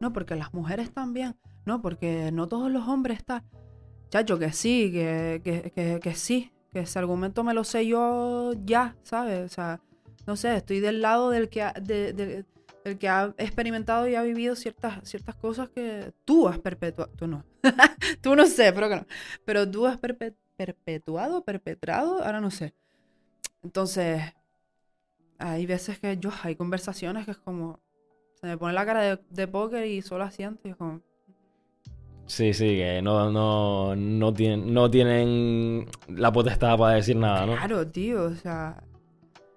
No, porque las mujeres también. No, porque no todos los hombres están. Chacho, que sí, que, que, que, que sí. Que ese argumento me lo sé yo ya, ¿sabes? O sea, no sé, estoy del lado del que ha, de- de- del que ha experimentado y ha vivido ciertas, ciertas cosas que tú has perpetuado. Tú no. <laughs> tú no sé, pero que no. Pero tú has perpe- perpetuado, perpetrado, ahora no sé. Entonces, hay veces que yo, hay conversaciones que es como, se me pone la cara de, de póker y solo asiento y es como, Sí, sí, que no, no, no, tienen, no tienen la potestad para decir nada, ¿no? claro, tío, o sea,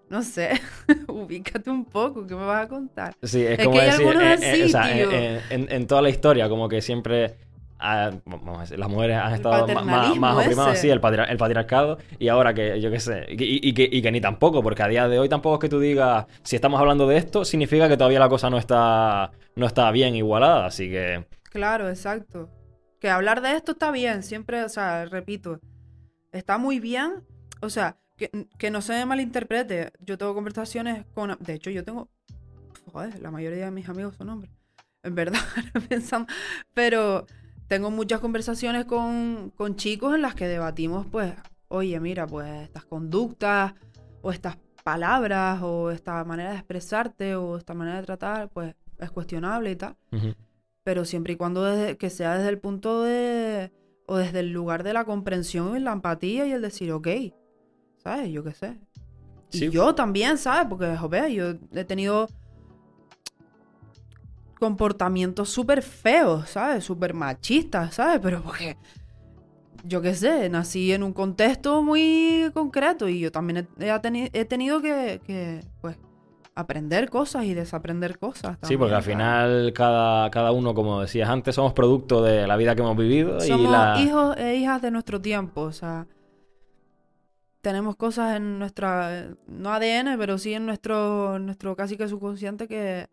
no sé, <laughs> ubícate un poco, ¿qué me vas a contar? Sí, es, Es como que hay decir, algunos eh, eh, así, tío. eh, en, en toda la historia, como que siempre, vamos a decir, las mujeres han estado paternalismo más oprimadas, sí, el, patria- el patriarcado, y ahora que, yo qué sé, y, y- y que, y que ni tampoco, porque a día de hoy tampoco es que tú digas, si estamos hablando de esto, significa que todavía la cosa no está, no está bien igualada, así que, Claro, exacto. Que hablar de esto está bien, siempre, o sea, repito, está muy bien, o sea, que, que no se me malinterprete, yo tengo conversaciones con, de hecho, yo tengo, joder, la mayoría de mis amigos son hombres, en verdad, <laughs> pensando, pero tengo muchas conversaciones con, con chicos en las que debatimos, pues, oye, mira, pues estas conductas o estas palabras o esta manera de expresarte o esta manera de tratar, pues es cuestionable y tal ujú. pero siempre y cuando desde- que sea desde el punto de, o desde el lugar de la comprensión y la empatía y el decir, ok, ¿sabes? Yo qué sé. Sí. Y yo también, ¿sabes? Porque, joder, yo he tenido comportamientos súper feos, ¿sabes? Súper machistas, ¿sabes? Pero porque, yo qué sé, nací en un contexto muy concreto y yo también he, he teni- he tenido que, que, pues, aprender cosas y desaprender cosas. Sí, porque al final cada, cada uno, como decías antes, somos producto de la vida que hemos vivido y Somos la... hijos e hijas de nuestro tiempo, o sea, tenemos cosas en nuestra, no ADN, pero sí en nuestro, nuestro casi que subconsciente que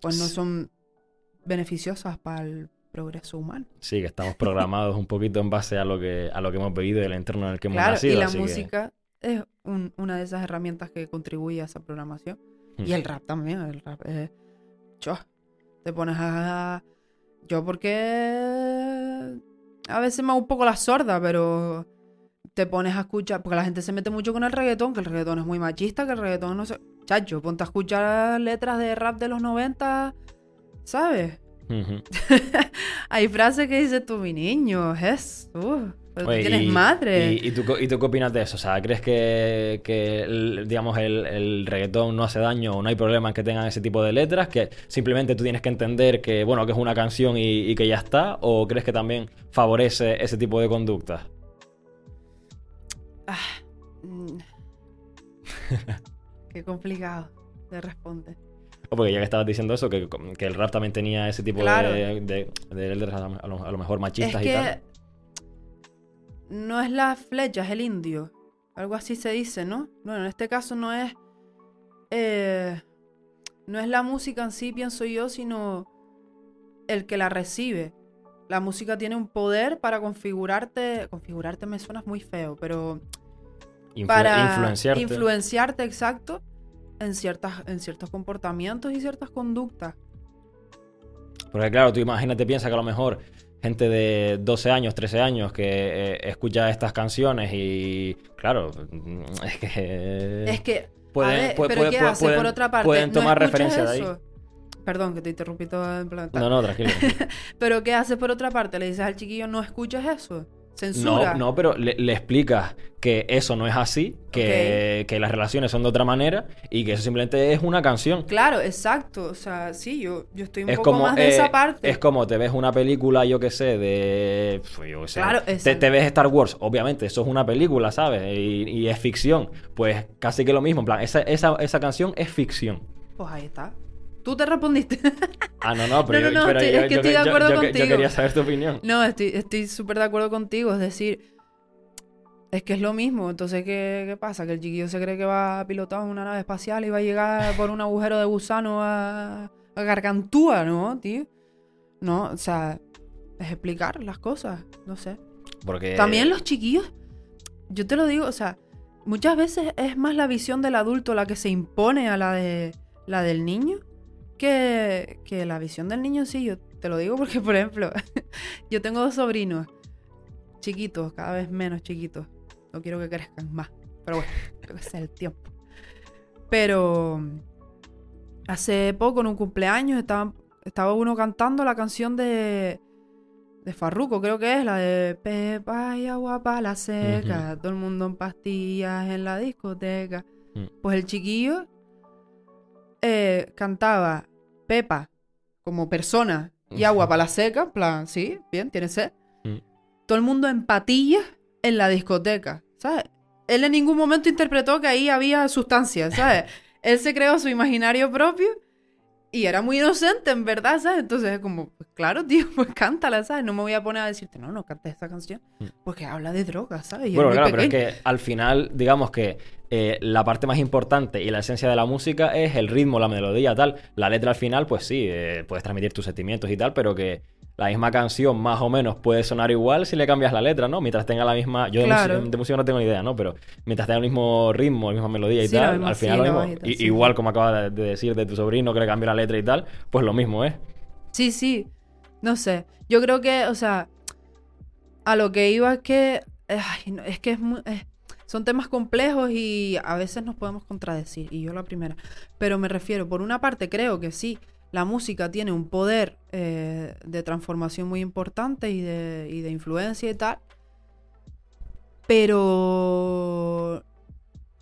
pues no son beneficiosas para el progreso humano. Sí, que estamos programados un poquito en base a lo que, a lo que hemos vivido y el entorno en el que hemos Claro, nacido. y la así que- música es un- una de esas herramientas que contribuye a esa programación. Hmm. Y el rap también, el rap es... Cho, te pones a... Yo porque... A veces me hago un poco la sorda, pero te pones a escuchar... Porque la gente se mete mucho con el reggaetón, que el reggaetón es muy machista, que el reggaetón no sé... Chacho, ponte a escuchar letras de rap de los 90, ¿sabes? <laughs> Hay frases que dices tú, mi niño, Jesús, pero tú tienes y- madre. Y, y tú, co- ¿Y tú qué opinas de eso? O sea, ¿crees que, que el, digamos, el, el reggaetón no hace daño o no hay problema en que tengan ese tipo de letras? ¿Que simplemente tú tienes que entender que, bueno, que es una canción y, y que ya está? ¿O crees que también favorece ese tipo de conductas? Mm. <laughs> Qué complicado de responder. O porque ya que estabas diciendo eso, que, que el rap también tenía ese tipo Claro. de, de, de a, lo, a lo mejor machistas Es y tal. que no es la flecha, es el indio. Algo así se dice, ¿no? Bueno, en este caso no es. eh, no es la música en sí, pienso yo, sino el que la recibe. La música tiene un poder para configurarte. Configurarte me suena muy feo, pero. Influ- para influenciarte. influenciarte, exacto, en, ciertas, en ciertos comportamientos y ciertas conductas. Porque claro, tú imagínate, piensa que a lo mejor gente de 12 años, 13 años que eh, escucha estas canciones y claro, mm, es que... Es que. pueden- a ver, pu- pero ¿qué hace pueden- por otra parte? pueden ¿No tomar escuchas referencia de ahí. eso? Perdón, que te interrumpí todo en plan. No, no, tranquilo. <laughs> Pero ¿qué haces por otra parte? Le dices al chiquillo, no escuchas eso. Censura. No, no, pero le, le explicas que eso no es así, que, que las relaciones son de otra manera y que eso simplemente es una canción. Claro, exacto. O sea, sí, yo, yo estoy un Es poco como, más de eh, esa parte. es como te ves una película, yo qué sé, de. Yo qué sé. Claro, te, exacto. te ves Star Wars, obviamente, eso es una película, ¿sabes? Y, y es ficción. Pues casi que lo mismo, en plan, esa, esa, esa canción es ficción. Pues ahí está. Tú te respondiste. <laughs> Ah, no, no, pero, No, yo, no, no, pero estoy- yo, es que yo- estoy de acuerdo yo- yo contigo. quería saber tu opinión. no, estoy estoy súper de acuerdo contigo. Es decir, es que es lo mismo. Entonces, ¿qué, qué pasa? Que el chiquillo se cree que va a pilotar una nave espacial y va a llegar por un agujero de gusano a, a Gargantúa, ¿no, tío? No, o sea, es explicar las cosas. No sé. Porque. También los chiquillos, yo te lo digo, o sea, muchas veces es más la visión del adulto la que se impone a la de la del niño que, que la visión del niño sí. Yo te lo digo porque, por ejemplo, <laughs> yo tengo dos sobrinos chiquitos, cada vez menos chiquitos. No quiero que crezcan más, pero bueno, <laughs> creo que es el tiempo. Pero hace poco, en un cumpleaños, estaba, estaba uno cantando la canción de de Farruko, creo que es la de Pepa y agua para la seca, todo el mundo en pastillas en la discoteca. Mm. Pues el chiquillo eh, cantaba Pepa como persona y agua para la seca, en plan, sí, bien, tiene sed. Mm. Todo el mundo en patillas en la discoteca, ¿sabes? Él en ningún momento interpretó que ahí había sustancia, ¿sabes? <laughs> Él se creó su imaginario propio y era muy inocente, en verdad, ¿sabes? Entonces es como, pues claro, <laughs> tío, pues cántala, ¿sabes? No me voy a poner a decirte, no, no cantes esta canción, Mm. porque habla de drogas, ¿sabes? Y Bueno, claro, pero es que al final, digamos que eh, la parte más importante y la esencia de la música es el ritmo, la melodía, tal. La letra al final, pues sí, eh, puedes transmitir tus sentimientos y tal, pero que la misma canción más o menos puede sonar igual si le cambias la letra, ¿no? Mientras tenga la misma... Yo de, Claro. música, de música no tengo ni idea, ¿no? Pero mientras tenga el mismo ritmo, la misma melodía y Sí, tal, al final lo mismo. tal, sí. Igual como acaba de, de decir de tu sobrino que le cambió la letra y tal, pues lo mismo es. Sí, sí, no sé. Yo creo que, o sea, a lo que iba es que, ay, no, es que es muy- es- son temas complejos y a veces nos podemos contradecir, y yo la primera. Pero me refiero, por una parte creo que sí, la música tiene un poder eh, de transformación muy importante y de, y de influencia y tal. Pero,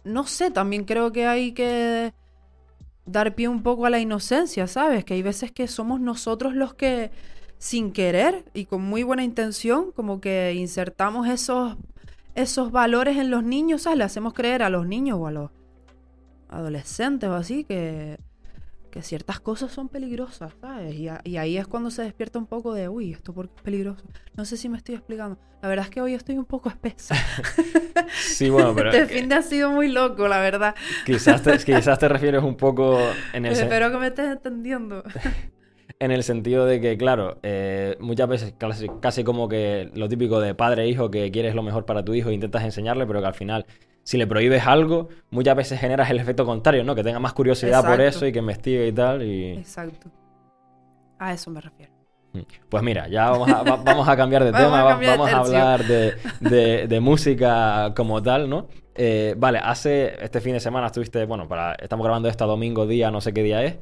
no sé, también creo que hay que dar pie un poco a la inocencia, ¿sabes? Que hay veces que somos nosotros los que, sin querer y con muy buena intención, como que insertamos esos, esos valores en los niños, ¿sabes? Le hacemos creer a los niños o a los adolescentes o así que, que ciertas cosas son peligrosas, ¿sabes? Y, a- y ahí es cuando se despierta un poco de, uy, ¿esto por qué es peligroso? No sé si me estoy explicando. La verdad es que hoy estoy un poco espesa. <laughs> Sí, bueno, pero este fin de ha sido muy loco, la verdad. quizás, te, quizás te refieres un poco en <laughs> el... Espero que me estés entendiendo. <laughs> En el sentido de que, claro, eh, muchas veces casi, casi como que lo típico de padre e hijo, que quieres lo mejor para tu hijo e intentas enseñarle, pero que al final, si le prohíbes algo, muchas veces generas el efecto contrario, ¿no? Que tenga más curiosidad por eso y que investigue y tal. Y... Exacto. A eso me refiero. Pues mira, ya vamos a, va- vamos a cambiar de <laughs> Vamos tema, a de vamos a hablar de, <laughs> de- de música como tal, ¿no? Eh, vale, hace este fin de semana estuviste, bueno, para, estamos grabando esto domingo día, no sé qué día es.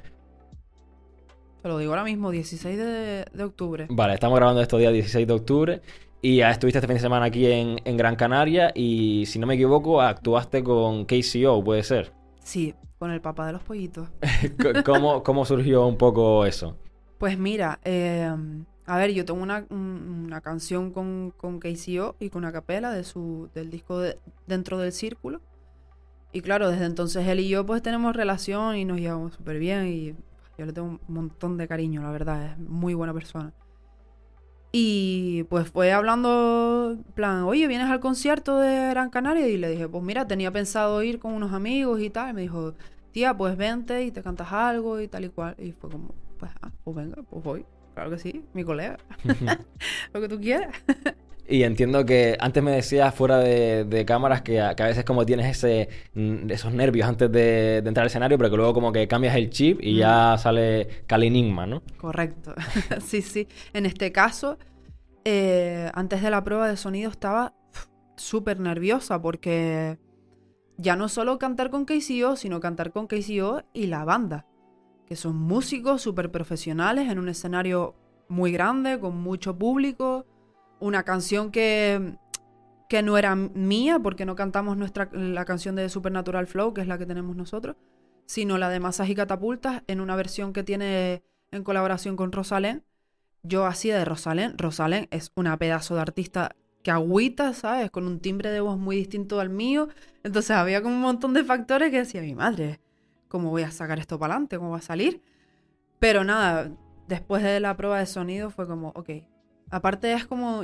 Te lo digo ahora mismo, 16 de, de octubre. Vale, estamos grabando esto día 16 de octubre y ya estuviste este fin de semana aquí en, en Gran Canaria y si no me equivoco actuaste con KCO, puede ser. Sí, con el papá de los pollitos. <laughs> ¿Cómo, ¿Cómo surgió un poco eso? Pues mira, eh, a ver, yo tengo una, un- una canción con, con KCO y con una capela de su, del disco de- Dentro del Círculo. Y claro, desde entonces él y yo pues tenemos relación y nos llevamos súper bien y yo le tengo un montón de cariño, la verdad, es muy buena persona. Y pues fue hablando, en plan, oye, ¿vienes al concierto de Gran Canaria? Y le dije, pues mira, tenía pensado ir con unos amigos y tal. Y me dijo, tía, pues vente y te cantas algo y tal y cual. Y fue como, pues, ah, pues venga, pues voy. Claro que sí, mi colega. <laughs> Lo que tú quieras. Y entiendo que antes me decías fuera de, cámaras que a, veces como tienes ese, mm, esos nervios antes de, entrar al escenario, pero que luego como que cambias el chip y ya sale Kalinigma, ¿no? Correcto. <laughs> sí, sí. En este caso, eh, antes de la prueba de sonido estaba súper nerviosa porque ya no solo cantar con KCO, sino cantar con KCO y la banda, que son músicos súper profesionales en un escenario muy grande, con mucho público una canción que, que no era mía, porque no cantamos nuestra, la canción de Supernatural Flow, que es la que tenemos nosotros, sino la de Masas y Catapultas, en una versión que tiene en colaboración con Rosalén. Yo hacía de Rosalén. Rosalén es una pedazo de artista que agüita, ¿sabes? Con un timbre de voz muy distinto al mío. Entonces había como un montón de factores que decía, mi madre, ¿cómo voy a sacar esto para adelante? ¿Cómo va a salir? Pero nada, después de la prueba de sonido fue como, ok, Aparte es como,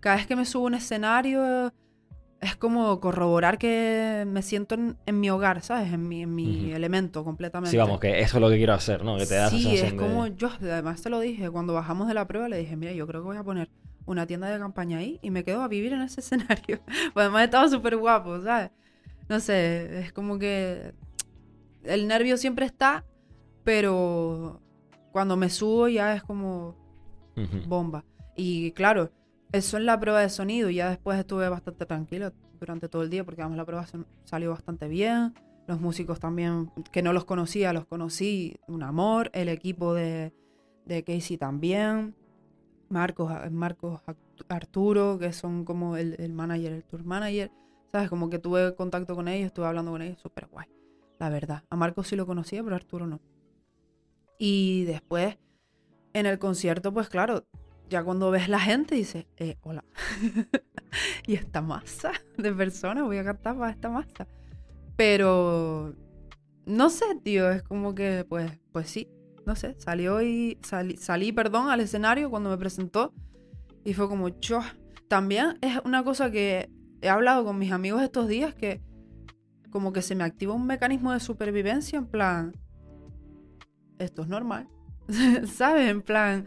cada vez que me subo a un escenario es como corroborar que me siento en, mi hogar, ¿sabes? En mi, en mi elemento completamente. Sí, vamos, que eso es lo que quiero hacer, ¿no? Que te das Sí, es como yo, además te lo dije, cuando bajamos de la prueba le dije, mira, yo creo que voy a poner una tienda de campaña ahí y me quedo a vivir en ese <laughs> escenario. pues además estaba súper guapo, ¿sabes? No sé, es como que el nervio siempre está, pero cuando me subo ya es como bomba. Y claro, eso es la prueba de sonido. Ya después estuve bastante tranquilo durante todo el día porque la prueba salió bastante bien. Los músicos también, que no los conocía, los conocí. Un amor. El equipo de, de Casey también. Marcos, Marcos Arturo, que son como el, el manager, el tour manager. ¿Sabes? Como que tuve contacto con ellos, estuve hablando con ellos, súper guay. La verdad. A Marcos sí lo conocía, pero a Arturo no. Y después en el concierto, pues claro, ya cuando ves la gente dices, eh, hola. <laughs> y esta masa de personas, voy a cantar para esta masa. Pero no sé, tío, es como que, pues, pues sí, no sé, salió y salí, salí, perdón, al escenario cuando me presentó y fue como, yo. También es una cosa que he hablado con mis amigos estos días que como que se me activa un mecanismo de supervivencia en plan, esto es normal. <laughs> ¿Sabes? En plan,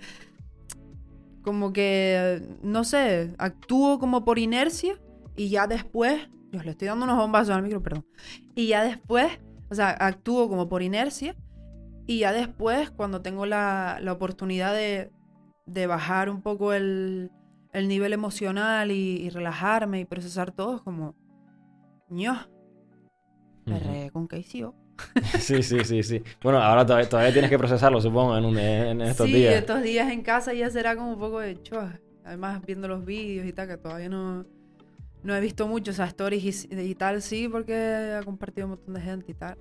como que, no sé, actúo como por inercia y ya después, yo le estoy dando unos bombazos al micro, perdón, y ya después, o sea, actúo como por inercia y ya después, cuando tengo la, oportunidad de, bajar un poco el, nivel emocional y, relajarme y procesar todo, es como, ño, perré con KCO. <laughs> Sí, sí, sí, sí. Bueno, ahora todavía, tienes que procesarlo, supongo, en, en estos días. Sí, estos días en casa ya será como un poco de chua. Además, viendo los vídeos y tal, que todavía no, no he visto mucho, o sea, stories y, tal, sí, porque ha compartido un montón de gente y tal.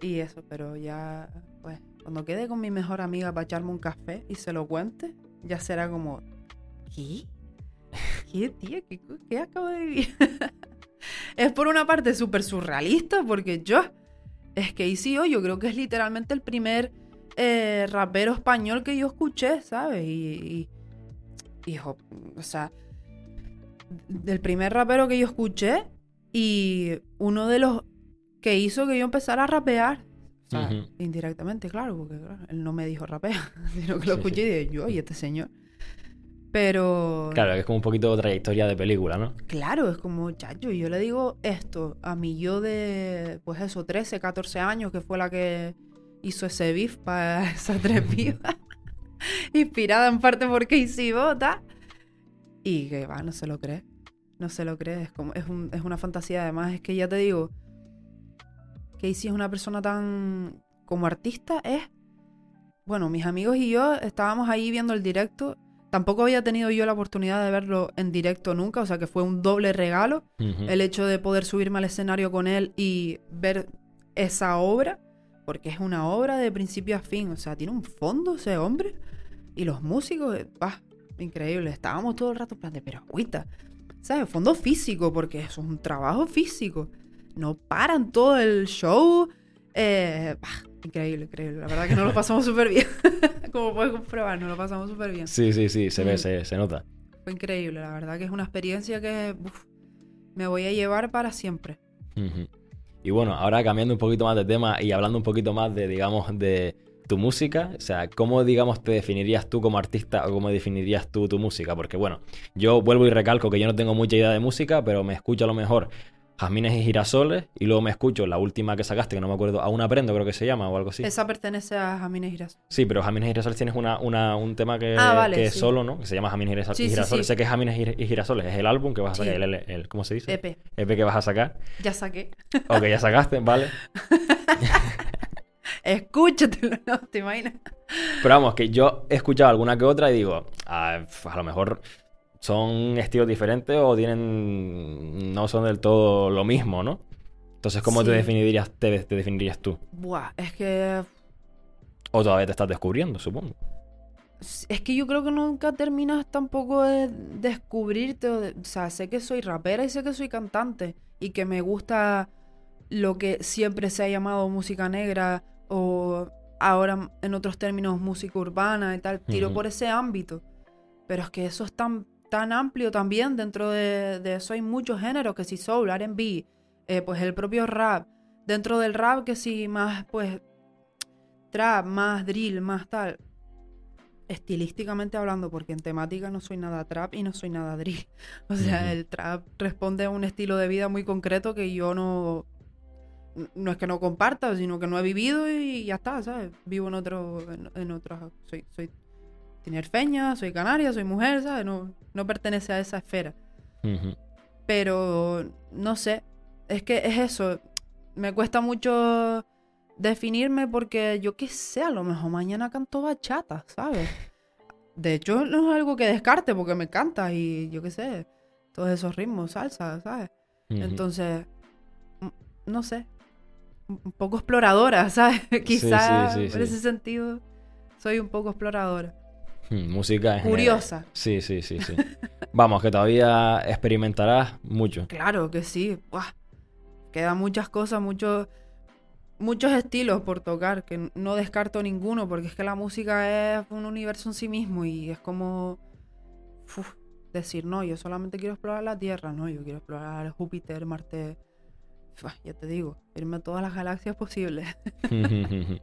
Y eso, pero ya, pues, cuando quede con mi mejor amiga para echarme un café y se lo cuente, ya será como, ¿qué? ¿Qué, tía? ¿Qué, qué acabo de vivir? <laughs> es por una parte súper surrealista, porque yo es que ICO yo creo que es literalmente el primer eh, rapero español que yo escuché, ¿sabes? Y, hijo, o sea, del primer rapero que yo escuché y uno de los que hizo que yo empezara a rapear. O sea, indirectamente, claro, porque él no me dijo rapea, <laughs> sino que lo escuché y dije, yo, y este señor. Pero. Claro, es como un poquito trayectoria de película, ¿no? Claro, es como, chacho, yo le digo esto a mi yo de, pues eso, 13, 14 años, que fue la que hizo ese beef para esas tres pibas. Inspirada en parte por Casey Bota. Y que va, no se lo cree. No se lo cree. Es, como, es, un, es una fantasía. Además, es que ya te digo, Casey es una persona tan. Como artista, es. Bueno, mis amigos y yo estábamos ahí viendo el directo Tampoco había tenido yo la oportunidad de verlo en directo nunca, o sea que fue un doble regalo el hecho de poder subirme al escenario con él y ver esa obra, porque es una obra de principio a fin, o sea, tiene un fondo ese hombre y los músicos, bah, increíble, estábamos todo el rato en plan de, pero agüita, ¿sabes? Fondo físico, porque es un trabajo físico, no paran todo el show, eh, Increíble, increíble. La verdad que nos lo pasamos <laughs> súper bien. <laughs> Como puedes comprobar, nos lo pasamos súper bien. Sí, sí, sí, se ve, se, se nota. Fue increíble, la verdad que es una experiencia que uf, me voy a llevar para siempre. Y bueno, ahora cambiando un poquito más de tema y hablando un poquito más de, digamos, de tu música, o sea, ¿cómo, digamos, te definirías tú como artista o cómo definirías tú tu música? Porque bueno, yo vuelvo y recalco que yo no tengo mucha idea de música, pero me escucho a lo mejor Jazmines y Girasoles y luego me escucho la última que sacaste, que no me acuerdo, Aún Aprendo creo que se llama o algo así. Esa pertenece a Jamines Girasol. Sí, pero Jazmines y Girasoles tienes una, una- un tema que, Ah, vale, que es solo, ¿no? Que se llama Jazmines y Sí, y Girasoles. sí. Sé que Jazmines y Gir- y Girasoles es el álbum que vas a sacar, el, el- el- ¿cómo se dice? EP. EP que vas a sacar. Ya saqué. O que ya sacaste, ¿vale? <laughs> Escúchatelo, no te imaginas. Pero vamos, que yo he escuchado alguna que otra y digo, ah, a lo mejor son estilos diferentes o tienen. no son del todo lo mismo, ¿no? Entonces, ¿cómo te definirías, te, te definirías tú? Buah, es que. O todavía te estás descubriendo, supongo. Es que yo creo que nunca terminas tampoco de descubrirte. O, de- o sea, sé que soy rapera y sé que soy cantante. Y que me gusta lo que siempre se ha llamado música negra. O ahora en otros términos música urbana y tal. Tiro por ese ámbito. Pero es que eso es tan, tan amplio también. Dentro de, de eso hay muchos géneros. Que si soul, RB, eh, pues el propio rap. Dentro del rap que si más pues trap, más drill, más tal. Estilísticamente hablando, porque en temática no soy nada trap y no soy nada drill. <laughs> O sea, el trap responde a un estilo de vida muy concreto que yo no... No es que no comparta, sino que no he vivido y ya está, ¿sabes? Vivo en otro... En, en otra... Soy, soy tinerfeña, soy canaria, soy mujer, ¿sabes? No, no pertenece a esa esfera. Pero no sé, es que es eso. Me cuesta mucho definirme porque yo qué sé, a lo mejor mañana canto bachata, ¿sabes? De hecho, no es algo que descarte porque me encanta y yo qué sé, todos esos ritmos, salsa, ¿sabes? Entonces, no sé, un poco exploradora, <laughs> ¿sabes? Quizás sí, sí. ese sentido soy un poco exploradora. Mm, Música. Curiosa. Sí, sí, sí, sí. <laughs> Vamos, que todavía experimentarás mucho. Claro que sí. Buah. Quedan muchas cosas, muchos muchos estilos por tocar, que no descarto ninguno, porque es que la música es un universo en sí mismo y es como uf, decir, no, yo solamente quiero explorar la Tierra, no, yo quiero explorar Júpiter, Marte. Ya te digo, irme a todas las galaxias posibles. <laughs> <laughs>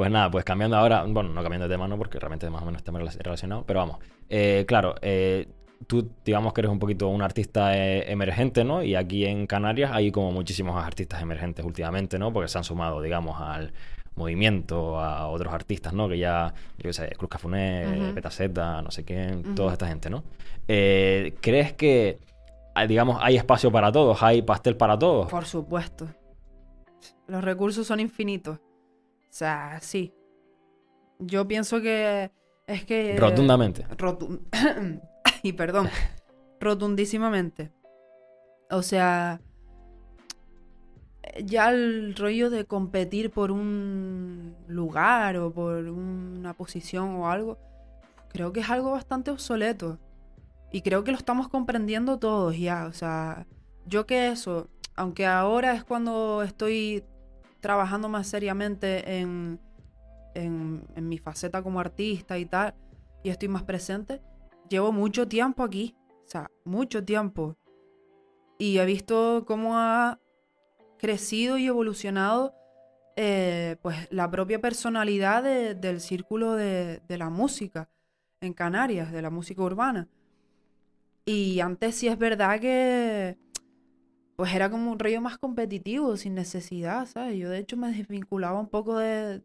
Pues nada, pues cambiando ahora, bueno, no cambiando de tema, no, porque realmente más o menos está rela- relacionado, pero vamos. Eh, claro, eh, tú digamos que eres un poquito un artista eh, emergente, ¿no? Y aquí en Canarias hay como muchísimos artistas emergentes últimamente, ¿no? Porque se han sumado, digamos, al movimiento, a otros artistas, ¿no? Que ya, yo qué sé, Cruz Cafuné, Ujú. Petaceta, no sé quién, toda esta gente, ¿no? Eh, ¿Crees que, ah, digamos, hay espacio para todos, hay pastel para todos? Por supuesto. Los recursos son infinitos. O sea, sí. Yo pienso que es que... Rotundamente. Rotun- <coughs> y perdón, <laughs> rotundísimamente. O sea, ya el rollo de competir por un lugar o por una posición o algo, creo que es algo bastante obsoleto. Y creo que lo estamos comprendiendo todos ya. O sea, yo que eso, aunque ahora es cuando estoy trabajando más seriamente en, en, mi faceta como artista y tal, y estoy más presente, llevo mucho tiempo aquí, o sea, mucho tiempo. Y he visto cómo ha crecido y evolucionado eh, pues la propia personalidad de- del círculo de, de la música en Canarias, de la música urbana. Y antes sí es verdad que pues era como un rollo más competitivo, sin necesidad, ¿sabes? Yo de hecho me desvinculaba un poco de,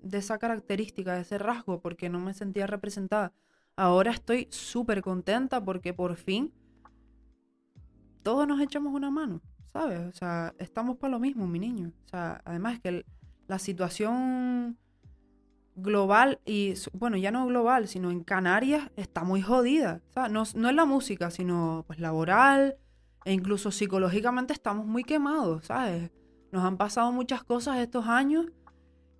de esa característica, de ese rasgo, porque no me sentía representada. Ahora estoy súper contenta porque por fin todos nos echamos una mano, ¿sabes? O sea, estamos para lo mismo, mi niño. O sea, además que el- la situación global y, bueno, ya no global, sino en Canarias está muy jodida. ¿sabes? No, no es la música, sino pues laboral e incluso psicológicamente estamos muy quemados, ¿sabes? Nos han pasado muchas cosas estos años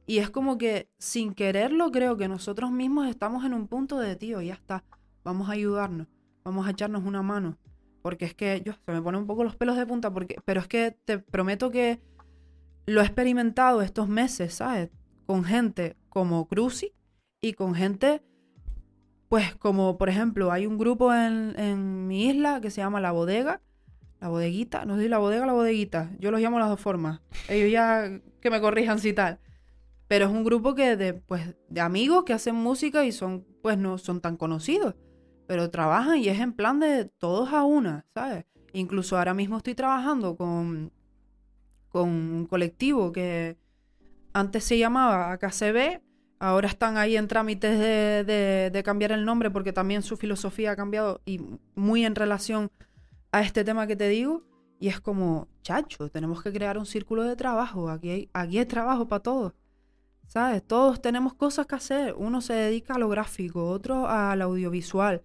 y es como que sin quererlo creo que nosotros mismos estamos en un punto de, tío, ya está, vamos a ayudarnos, vamos a echarnos una mano. Porque es que yo se me ponen un poco los pelos de punta, porque, pero es que te prometo que lo he experimentado estos meses, ¿sabes? Con gente como Cruci y con gente, pues como por ejemplo, hay un grupo en, en mi isla que se llama La Bodega, la bodeguita, no sé si la bodega o la bodeguita, yo los llamo las dos formas, ellos ya que me corrijan si tal. Pero es un grupo que de, pues, de amigos que hacen música y son, pues no son tan conocidos, pero trabajan y es en plan de todos a una, ¿sabes? Incluso ahora mismo estoy trabajando con, con un colectivo que antes se llamaba AKCB, ahora están ahí en trámites de, de, de cambiar el nombre porque también su filosofía ha cambiado y muy en relación a este tema que te digo. Y es como, chacho, tenemos que crear un círculo de trabajo. Aquí hay, aquí trabajo para todos. ¿Sabes? Todos tenemos cosas que hacer. Uno se dedica a lo gráfico, otro al audiovisual,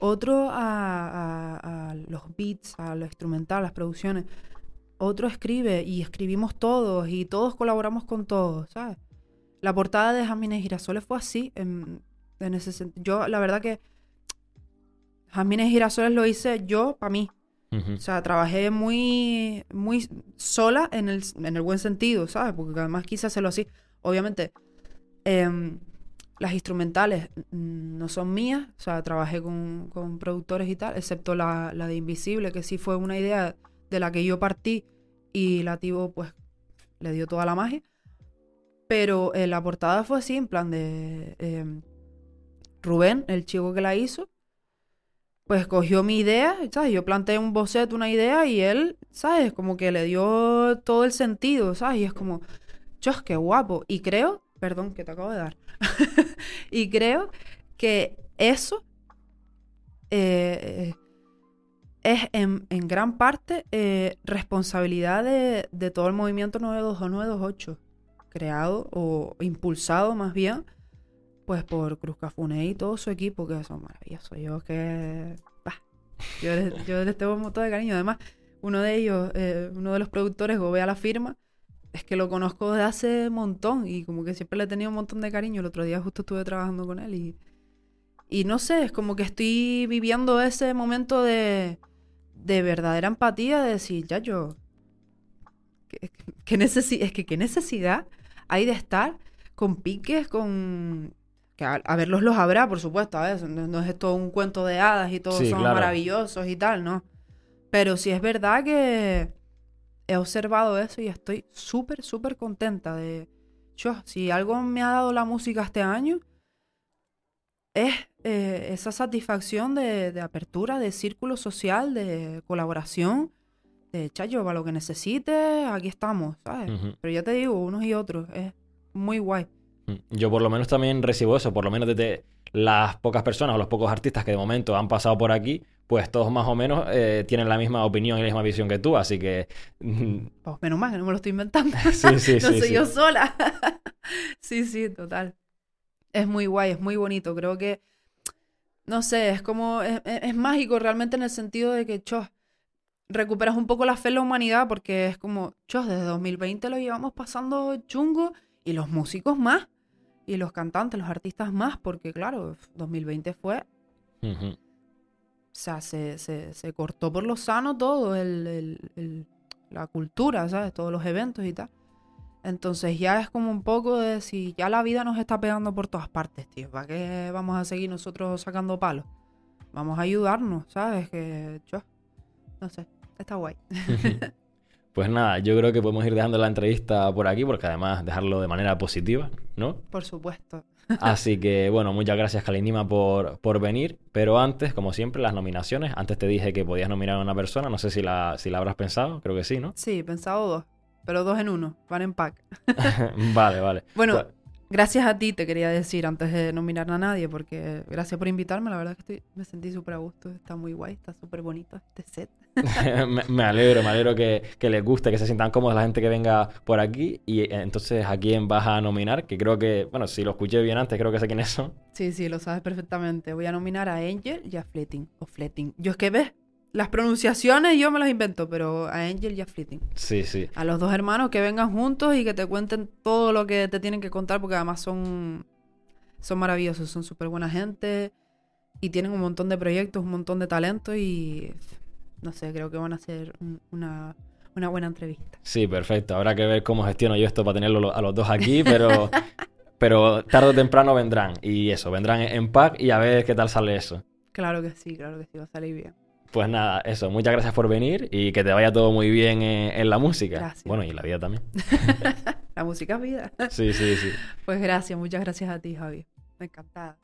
otro a, los beats, a lo instrumental, las producciones. Otro escribe y escribimos todos y todos colaboramos con todos, ¿sabes? La portada de Jasmine Girasoles fue así, en. Yo, la verdad que Jasmine Girasoles lo hice yo para mí. O sea, trabajé muy, muy sola en el, en el buen sentido, ¿sabes? Porque además quise hacerlo así. Obviamente, em, las instrumentales no son mías, o sea, trabajé con, con productores y tal, excepto la, la de Invisible, que sí fue una idea de la que yo partí y la Tibo, pues, le dio toda la magia. Pero eh, la portada fue así, en plan de em, Rubén, el chico que la hizo, pues cogió mi idea, ¿sabes? Yo planteé un boceto, una idea, y él, ¿sabes? Como que le dio todo el sentido, ¿sabes? Y es como, chos, qué guapo. Y creo, perdón, que te acabo de dar. <laughs> y creo que eso eh, es en, gran parte eh, responsabilidad de, todo el movimiento 922 928, creado o impulsado más bien pues por Cruz Cafune y todo su equipo, que son maravillosos. Yo que. yo, les, yo les tengo un montón de cariño. Además, uno de ellos, eh, uno de los productores, Gobea la firma, es que lo conozco desde hace montón y como que siempre le he tenido un montón de cariño. El otro día justo estuve trabajando con él y. Y no sé, es como que estoy viviendo ese momento de. de verdadera empatía, de decir, ya yo. ¿Qué, es que qué necesidad hay de estar con piques, con que a, a verlos los habrá, por supuesto, a veces no, no es todo un cuento de hadas y todos Sí, son claro. maravillosos y tal, ¿no? Pero sí es verdad que he observado eso y estoy súper, súper contenta de... Yo, si algo me ha dado la música este año, es eh, esa satisfacción de, de apertura, de círculo social, de colaboración, de chayo, para lo que necesites, aquí estamos, ¿sabes? Pero ya te digo, unos y otros, es muy guay. Mm. Yo por lo menos también recibo eso, por lo menos desde las pocas personas o los pocos artistas que de momento han pasado por aquí, pues todos más o menos eh, tienen la misma opinión y la misma visión que tú, así que mm, Pues menos mal que no me lo estoy inventando. <laughs> sí, sí, <laughs> no sí, soy yo sola. <laughs> sí, sí, total. Es muy guay, es muy bonito. Creo que, no sé, es como, es, es- es mágico realmente en el sentido de que, chos, recuperas un poco la fe en la humanidad porque es como, chos, desde 2020 lo llevamos pasando chungo y los músicos más. Y los cantantes, los artistas más, porque claro, 2020 fue Ujú. o sea, se, se, se cortó por lo sano todo, el, el- el- la cultura, ¿sabes? Todos los eventos y tal. Entonces ya es como un poco de si ya la vida nos está pegando por todas partes, tío. ¿Para qué vamos a seguir nosotros sacando palos? Vamos a ayudarnos, ¿sabes? Que yo, no sé, está guay. <laughs> Pues nada, yo creo que podemos ir dejando la entrevista por aquí, porque además dejarlo de manera positiva, ¿no? Por supuesto. <laughs> Así que bueno, muchas gracias Kalinima por, por venir, pero antes, como siempre, las nominaciones. Antes te dije que podías nominar a una persona, no sé si la, si la habrás pensado, creo que sí, ¿no? Sí, he pensado dos, pero dos en uno, van en pack. <laughs> vale, vale. Bueno, Pues- Gracias a ti te quería decir antes de nominar a nadie, porque gracias por invitarme, la verdad que estoy, me sentí súper a gusto, está muy guay, está súper bonito este set. <laughs> me, me alegro, me alegro que, que les guste, que se sientan cómodos la gente que venga por aquí. Y eh, entonces, ¿a quién vas a nominar? Que creo que, bueno, si lo escuché bien antes, creo que sé quiénes son. Sí, sí, lo sabes perfectamente. Voy a nominar a Angel y a Fleeting, o Fleeting. Yo es que ves, las pronunciaciones yo me las invento, pero a Angel y a Fleeting. Sí, sí. A los dos hermanos que vengan juntos y que te cuenten todo lo que te tienen que contar, porque además son, son maravillosos, son súper buena gente y tienen un montón de proyectos, un montón de talento y no sé, creo que van a ser un- una una buena entrevista. Sí, perfecto. Habrá que ver cómo gestiono yo esto para tenerlo a los dos aquí, pero, <laughs> pero tarde o temprano vendrán. Y eso, vendrán en pack y a ver qué tal sale eso. Claro que sí, claro que sí, va a salir bien. Pues nada, eso, muchas gracias por venir y que te vaya todo muy bien en, en la música. Gracias. Bueno, y en la vida también. <laughs> la música es vida. Sí, sí, sí. Pues gracias, muchas gracias a ti, Javi. Encantada.